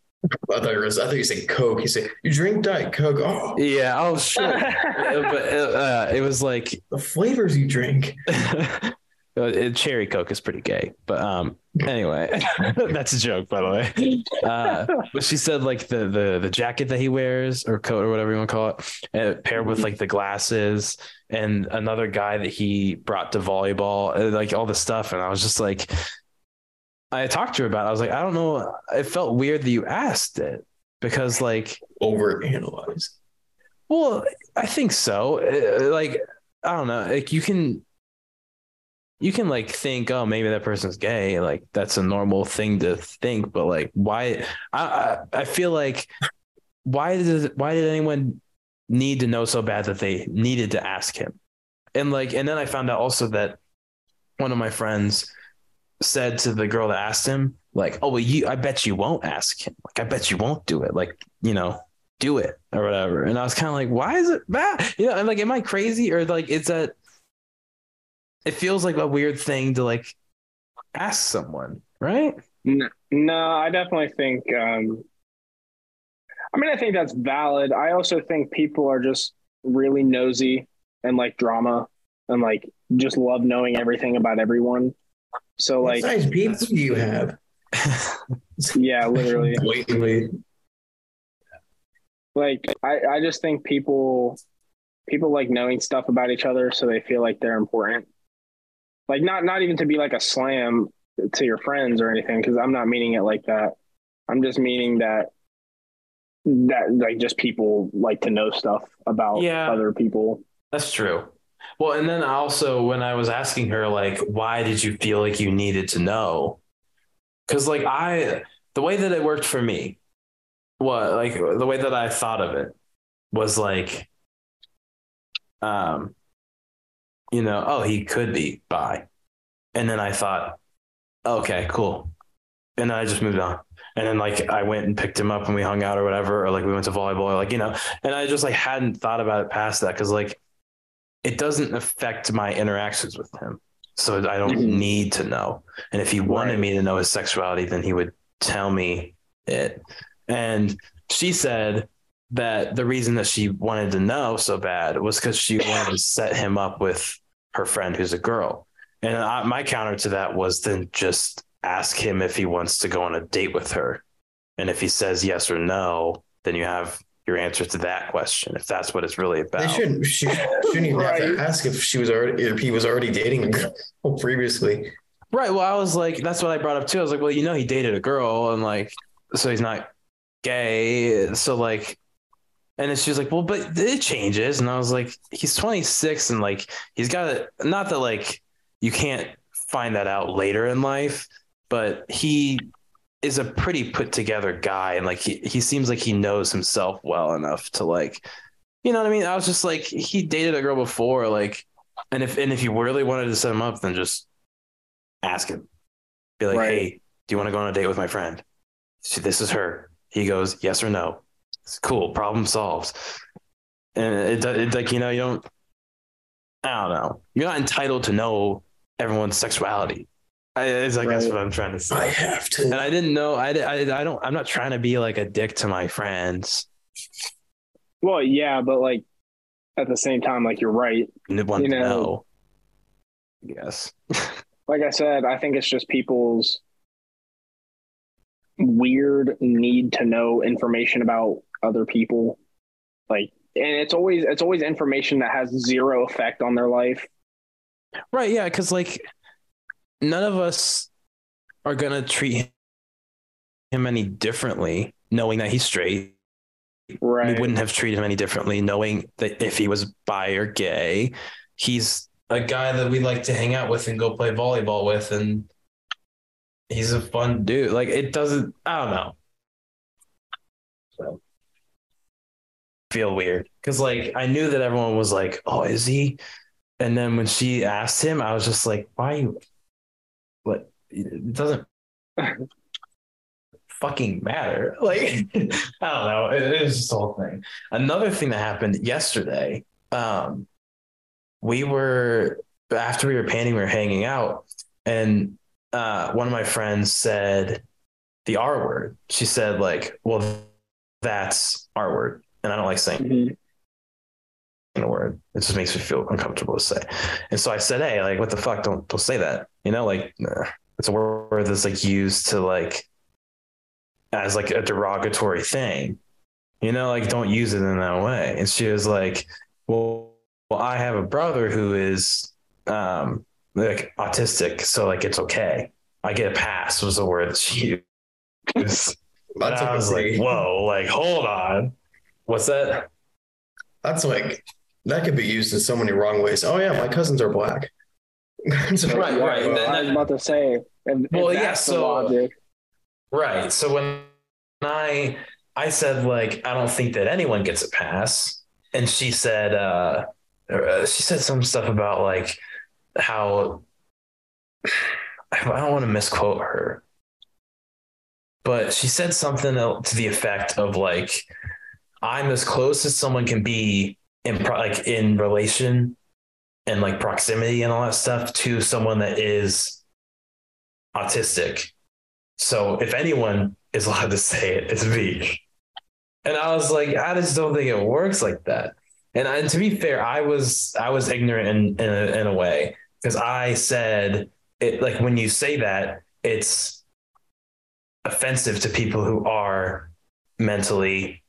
I thought, you were, I thought you said Coke. You said you drink Diet Coke. Oh, yeah oh shit but uh, it was like the flavors you drink. Uh, cherry coke is pretty gay but um anyway that's a joke by the way uh but she said like the the the jacket that he wears or coat or whatever you want to call it uh, paired with like the glasses and another guy that he brought to volleyball uh, like all this stuff and i was just like i talked to her about it. i was like i don't know it felt weird that you asked it because like Overanalyze. well, I think so. Uh, Like, I don't know. Like, you can. You can like think, oh, maybe that person's gay. Like that's a normal thing to think, but like, why? I I, I feel like why did why did anyone need to know so bad that they needed to ask him? And like, and then I found out also that one of my friends said to the girl that asked him, like, oh well, you, I bet you won't ask him. Like, I bet you won't do it. Like, you know, do it or whatever. And I was kind of like, why is it bad? You know, I'm like, am I crazy or like, it's that it feels like a weird thing to like ask someone, right? No, no I definitely think. Um, I mean, I think that's valid. I also think people are just really nosy and like drama and like just love knowing everything about everyone. So What like, size pizza do you have? yeah, literally. Blatantly. like I, I just think people people like knowing stuff about each other so they feel like they're important like not not even to be like a slam to your friends or anything because i'm not meaning it like that i'm just meaning that that like just people like to know stuff about Yeah. other people That's true. Well, and then also when I was asking her, like, why did you feel like you needed to know? Because, like, I, the way that it worked for me, what, like, the way that I thought of it was like, um, you know, oh, he could be bi. And then I thought, okay, cool. And then I just moved on. And then like I went and picked him up and we hung out or whatever, or like we went to volleyball, or like, you know, and I just like hadn't thought about it past that because like it doesn't affect my interactions with him. So I don't Mhm. need to know. And if he wanted Right. me to know his sexuality, then he would tell me it. And she said that the reason that she wanted to know so bad was because she wanted to set him up with her friend who's a girl. And I, my counter to that was then just ask him if he wants to go on a date with her. And if he says yes or no, then you have your answer to that question, if that's what it's really about. They shouldn't. She shouldn't even have to ask if she was already if he was already dating a girl previously. Right. Well, I was like, that's what I brought up too. I was like, well, you know, he dated a girl and like, so he's not gay. So like, and she was like, well, but it changes. And I was like, he's 26 and like, he's got it. Not that like you can't find that out later in life, but he is a pretty put together guy. And like, he, he seems like he knows himself well enough to like, you know what I mean? I was just like, he dated a girl before, like, and if, and if you really wanted to set him up, then just ask him. Be like, Right. hey, do you want to go on a date with my friend? She, this is her. He goes, yes or no. It's cool. Problem solved. And it, do- it like, you know, you don't, I don't know. You're not entitled to know everyone's sexuality. I, is I guess Right. what I'm trying to say. I have to. And. I didn't know, I, I, I don't, I'm not trying to be like a dick to my friends. well yeah but like at the same time like you're right and want You to know- know. Yes. like I said, I think it's just people's weird need to know information about other people. Like, and it's always it's always information that has zero effect on their life. Right. Yeah. Cause like none of us are going to treat him any differently, knowing that he's straight. Right. We wouldn't have treated him any differently, knowing that if he was bi or gay, he's a guy that we like to hang out with and go play volleyball with. And he's a fun dude. Like it doesn't, I don't know. Feel weird. Cause like I knew that everyone was like, oh, is he? And then when she asked him, I was just like, why you what it doesn't fucking matter. Like I don't know. It, it was just the whole thing. Another thing that happened yesterday, um, we were after we were painting, we were hanging out, and uh, one of my friends said the R word. She said, like, well, that's R word. And I don't like saying Mhm. a word. It just makes me feel uncomfortable to say. And so I said, "Hey, like, what the fuck? Don't don't say that. You know, like, nah. it's a word that's like used to like as like a derogatory thing. You know, like, don't use it in that way." And she was like, "Well, well, I have a brother who is um like autistic, so like it's okay. I get a pass." Was the word that she used. That's And I was like, "Whoa, like, hold on." What's that? that's like that could be used in so many wrong ways. Oh yeah, my cousins are black. So- Right, Yeah, right. well, Then- I was about to say. If, Well, if yeah, so- logic, Right. So when I I said like I don't think that anyone gets a pass, and she said uh, uh she said some stuff about like how I don't want to misquote her, but she said something to the effect of like I'm as close as someone can be in pro- like in relation and like proximity and all that stuff to someone that is autistic. So if anyone is allowed to say it, it's me. And I was like, I just don't think it works like that. And, and to be fair, I was I was ignorant in in a, in a way because I said it like when you say that it's offensive to people who are mentally,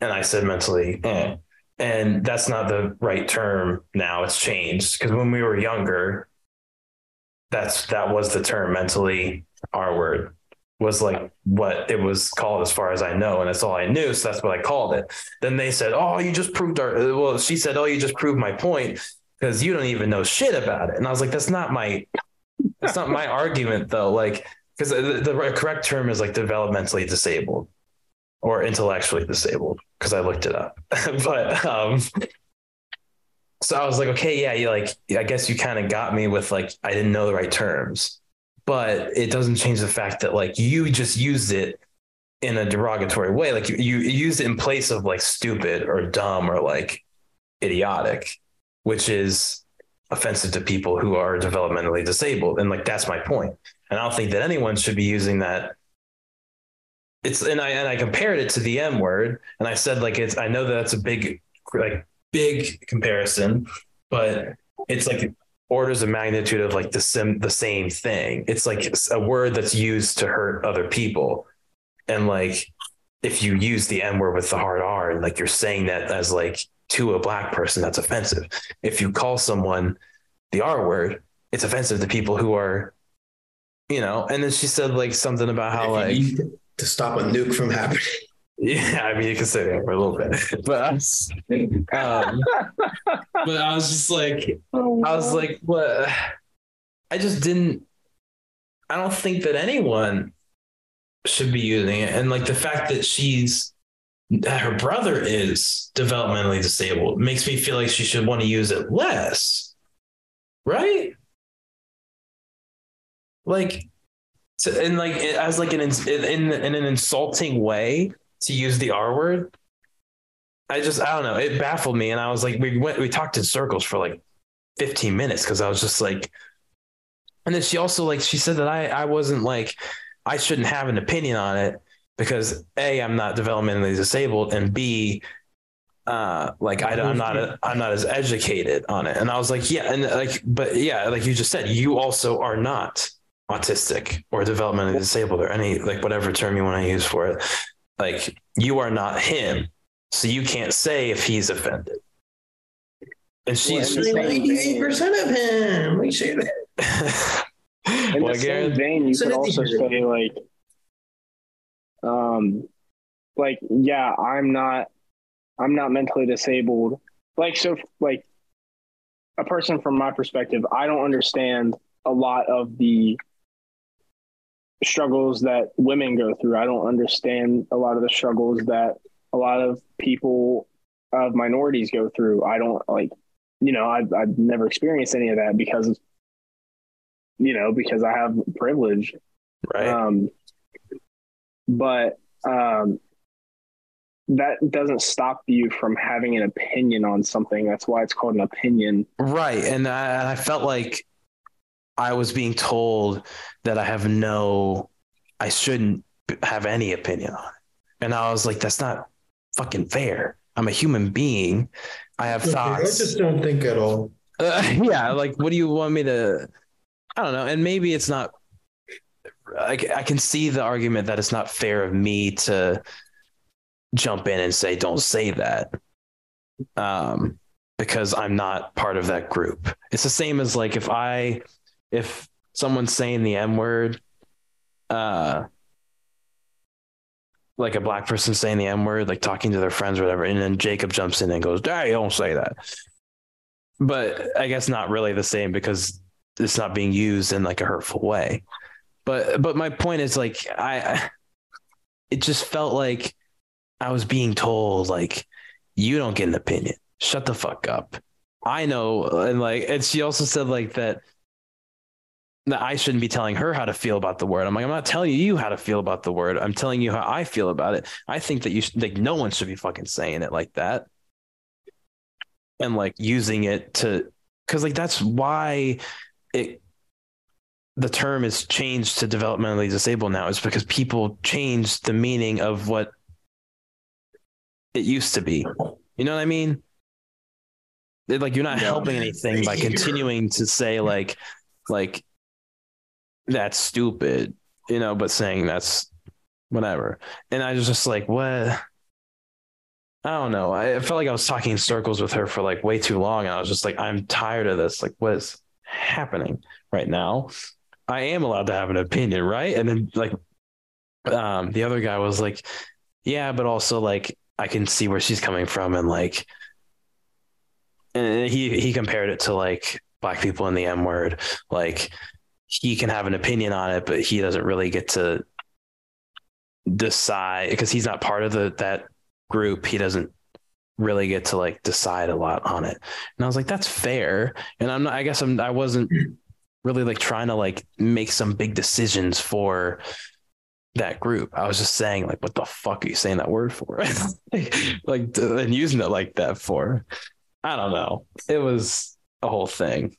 and I said mentally, eh. and that's not the right term now. It's changed because when we were younger, that's that was the term mentally R word was like what it was called as far as I know. And that's all I knew. So that's what I called it. Then they said, Oh, you just proved our, well, she said, Oh, you just proved my point because you don't even know shit about it. And I was like, that's not my, that's not my argument though. Like, because the, the correct term is like developmentally disabled or intellectually disabled because I looked it up. but, um, so I was like, okay, yeah, you like, I guess you kind of got me with like, I didn't know the right terms. But it doesn't change the fact that like you just used it in a derogatory way. Like you, you used it in place of like stupid or dumb or like idiotic which is offensive to people who are developmentally disabled. And like that's my point. And i don't think that anyone should be using that it's and i and i compared it to the m word and i said like it's i know that that's a big like big comparison but it's like orders of magnitude of like the sim the same thing. It's like a word that's used to hurt other people. And like if you use the M word with the hard R and like you're saying that as like to a black person, that's offensive. If you call someone the R word, it's offensive to people who are, you know, and then she said like something about how like you to stop a nuke from happening. yeah, I mean you can say that for a little bit. But I was, um, but I was just like I was like, what? I just didn't. I don't think that anyone should be using it. And like the fact that she's, that her brother is developmentally disabled makes me feel like she should want to use it less. Right? Like, to, and like as like an in, in in an insulting way to use the R word. I just I don't know. It baffled me, and I was like, we went we talked in circles for like 15 minutes because I was just like, and then she also like she said that I I wasn't like I shouldn't have an opinion on it because a I'm not developmentally disabled and b uh like I, I'm not a, I'm not as educated on it and I was like yeah and like but yeah like you just said you also are not autistic or developmentally disabled or any like whatever term you want to use for it like you are not him so you can't say if he's offended and she's Well, and the same percent of him. We say that. In well, the same Garrett, vein, you So could also the- say like, um, like yeah, I'm not, I'm not mentally disabled. Like so, like a person from my perspective, I don't understand a lot of the struggles that women go through. I don't understand a lot of the struggles that a lot of people of minorities go through. I don't like, you know, I've I've never experienced any of that because you know, because I have privilege. right Um, but um, that doesn't stop you from having an opinion on something. That's why it's called an opinion. Right. And I, I felt like I was being told that I have no, I shouldn't have any opinion on it. And I was like, that's not fucking fair. I'm a human being. I have I thoughts. I just don't think at all. Uh, yeah. Like, what do you want me to, I don't know. And maybe it's not, I, I can see the argument that it's not fair of me to jump in and say, don't say that. Um, because I'm not part of that group. It's the same as like if I if someone's saying the M word, uh like a black person saying the M word, like talking to their friends whatever, and then Jacob jumps in and goes, Hey, don't say that. But I guess not really the same because it's not being used in like a hurtful way. But but my point is like I, I it just felt like I was being told like you don't get an opinion. Shut the fuck up. I know and like and she also said like that I shouldn't be telling her how to feel about the word. I'm like, I'm not telling you how to feel about the word. I'm telling you how I feel about it. I think that you should, like, no one should be fucking saying it like that and like using it to, cause like that's why it, the term is changed to developmentally disabled now is because people changed the meaning of what it used to be. You know what I mean? It- like you're not Yeah. helping anything by continuing to say like, like that's stupid, you know, but saying that's whatever. And I was just like, what? I don't know. I felt like I was talking in circles with her for like way too long. And I was just like, I'm tired of this. Like, what is happening right now? I am allowed to have an opinion, right? And then like um the other guy was like, Yeah, but also like I can see where she's coming from and like and he he compared it to like black people in the M word. Like he can have an opinion on it, but he doesn't really get to decide because he's not part of the that group. He doesn't really get to like decide a lot on it. And I was like, that's fair. And I'm not. I guess I'm. I wasn't really like trying to like make some big decisions for that group. I was just saying like, what the fuck are you saying that word for? like and using it like that for. I don't know. It was a whole thing.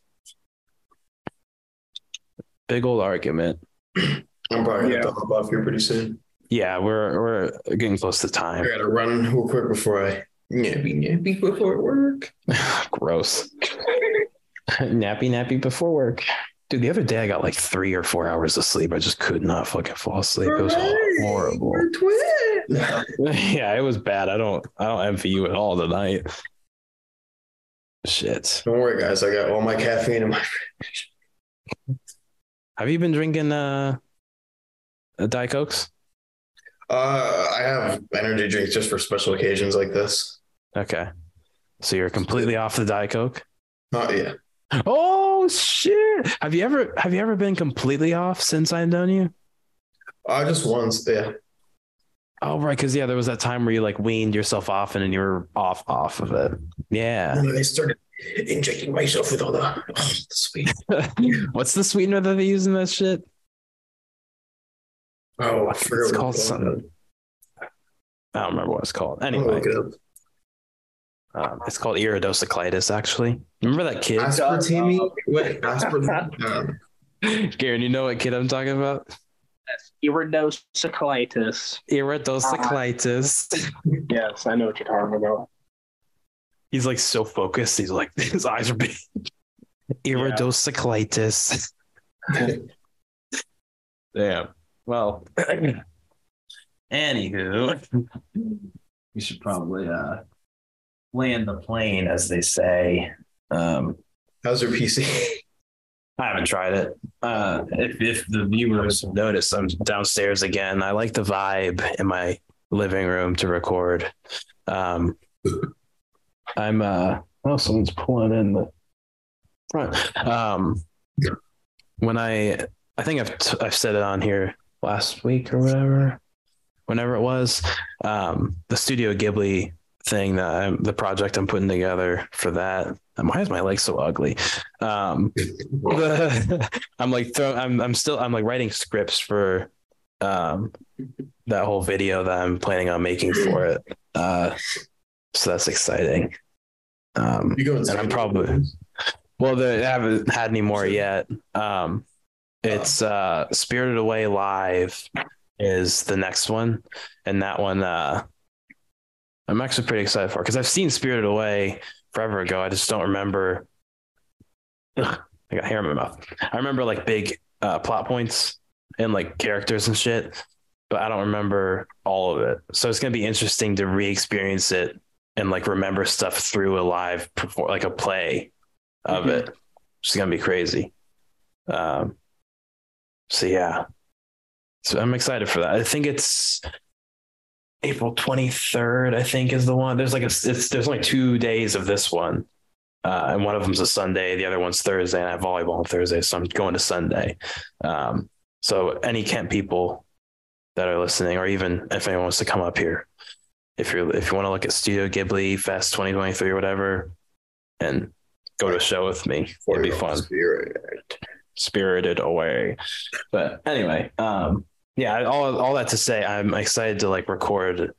Big old argument. I'm probably gonna Yeah. have to hop off here pretty soon. Yeah, we're we're getting close to time. I gotta run real quick before I nappy nappy before work. Gross. nappy nappy before work. Dude, the other day I got like three or four hours of sleep. I just could not fucking fall asleep. It was horrible. We're yeah, it was bad. I don't I don't envy you at all tonight. Shit. Don't worry, guys. I got all my caffeine in my. Have you been drinking uh uh, Diet Cokes? Uh, I have energy drinks just for special occasions like this. Okay. So you're completely off the Diet Coke? Not yeah. Oh shit. Have you ever have you ever been completely off since I've known you? Uh, just once. Yeah. Oh right, because yeah, there was that time where you like weaned yourself off and then you were off off of it. Yeah. And I started injecting myself with all the, oh, the sweet. What's the sweetener that they use in that shit? Oh, I forgot It's called something. I don't remember what it's called. Anyway, look it up. um, it's called iridocyclitis. Actually, remember that kid, Aspartame. Wait, aspartame. Um, Garen? You know what kid I'm talking about? Iridocyclitis. Iridocyclitis. Yes, I know what you're talking about. He's like so focused. He's like his eyes are big. Iridocyclitis. Damn. Well, anywho, we should probably uh land the plane, as they say. Um, how's your PC? I haven't tried it. Uh, if if the viewers have noticed, I'm downstairs again. I like the vibe in my living room to record. Um, I'm uh oh someone's pulling in the front. Um, when I I think I've t- I've said it on here last week or whatever, whenever it was. Um, the Studio Ghibli thing that I'm the project I'm putting together for that. Why is my leg so ugly? Um, I'm like throw, I'm I'm still I'm like writing scripts for um that whole video that I'm planning on making for it. Uh so that's exciting. Um You going? and I'm probably well they haven't had any more yet. Um it's uh Spirited Away Live is the next one. And that one uh I'm actually pretty excited for because I've seen Spirited Away forever ago. I just don't remember Ugh, I got hair in my mouth. I remember like big uh, plot points and like characters and shit, but I don't remember all of it. So it's gonna be interesting to re-experience it and like remember stuff through a live perform like a play of Mhm. it. It's gonna be crazy. Um, so yeah, so I'm excited for that. I think it's April 23rd. I think is the one. There's like a it's, there's only two days of this one. uh, and one of them's a Sunday, the other one's Thursday, and I have volleyball on Thursday, so I'm going to Sunday. Um, so any Kent people that are listening, or even if anyone wants to come up here, if you're if you want to look at Studio Ghibli Fest 2023 or whatever, and go to a show with me, it'd be fun. Spirit. Spirited away, but anyway, um, yeah, all all that to say, I'm excited to like record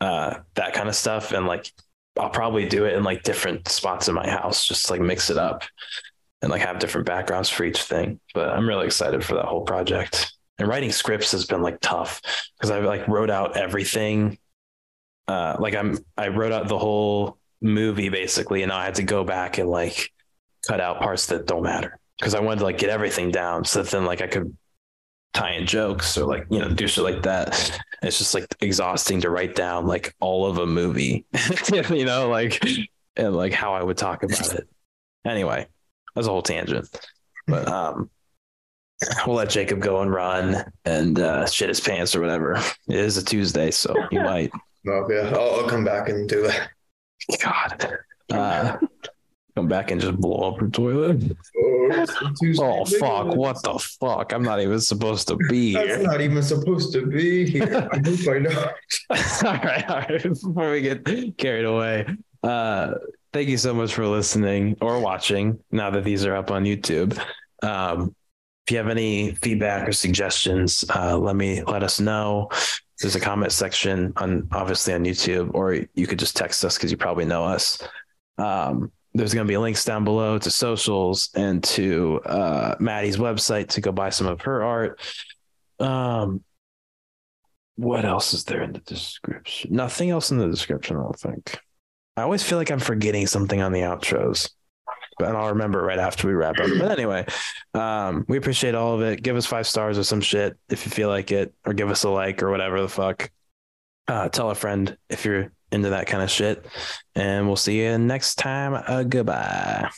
uh, that kind of stuff, and like I'll probably do it in like different spots in my house, just like mix it up and like have different backgrounds for each thing. But I'm really excited for that whole project. And writing scripts has been like tough because I like wrote out everything. Uh, like I'm, I wrote out the whole movie basically, and I had to go back and like cut out parts that don't matter because I wanted to like get everything down so that then like I could tie in jokes or like you know do shit like that. It's just like exhausting to write down like all of a movie, you know, like and like how I would talk about it. Anyway, that's a whole tangent, but um, we'll let Jacob go and run and uh, shit his pants or whatever. It is a Tuesday, so he might. No, yeah, I'll, I'll come back and do that. God. Uh, come back and just blow up her toilet. Oh fuck! What the fuck? I'm not even supposed to be That's here. not even supposed to be here. I hope I know. all right, all right. Before we get carried away, uh, thank you so much for listening or watching. Now that these are up on YouTube, um, if you have any feedback or suggestions, uh, let me let us know. There's a comment section on obviously on YouTube, or you could just text us because you probably know us. Um, there's going to be links down below to socials and to uh, Madi's website to go buy some of her art. Um, what else is there in the description? Nothing else in the description, I don't think. I always feel like I'm forgetting something on the outros, but I'll remember right after we wrap up. But anyway, um, we appreciate all of it. Give us five stars or some shit if you feel like it, or give us a like or whatever the fuck. Uh, tell a friend if you're into that kind of shit. And we'll see you next time. Uh, goodbye.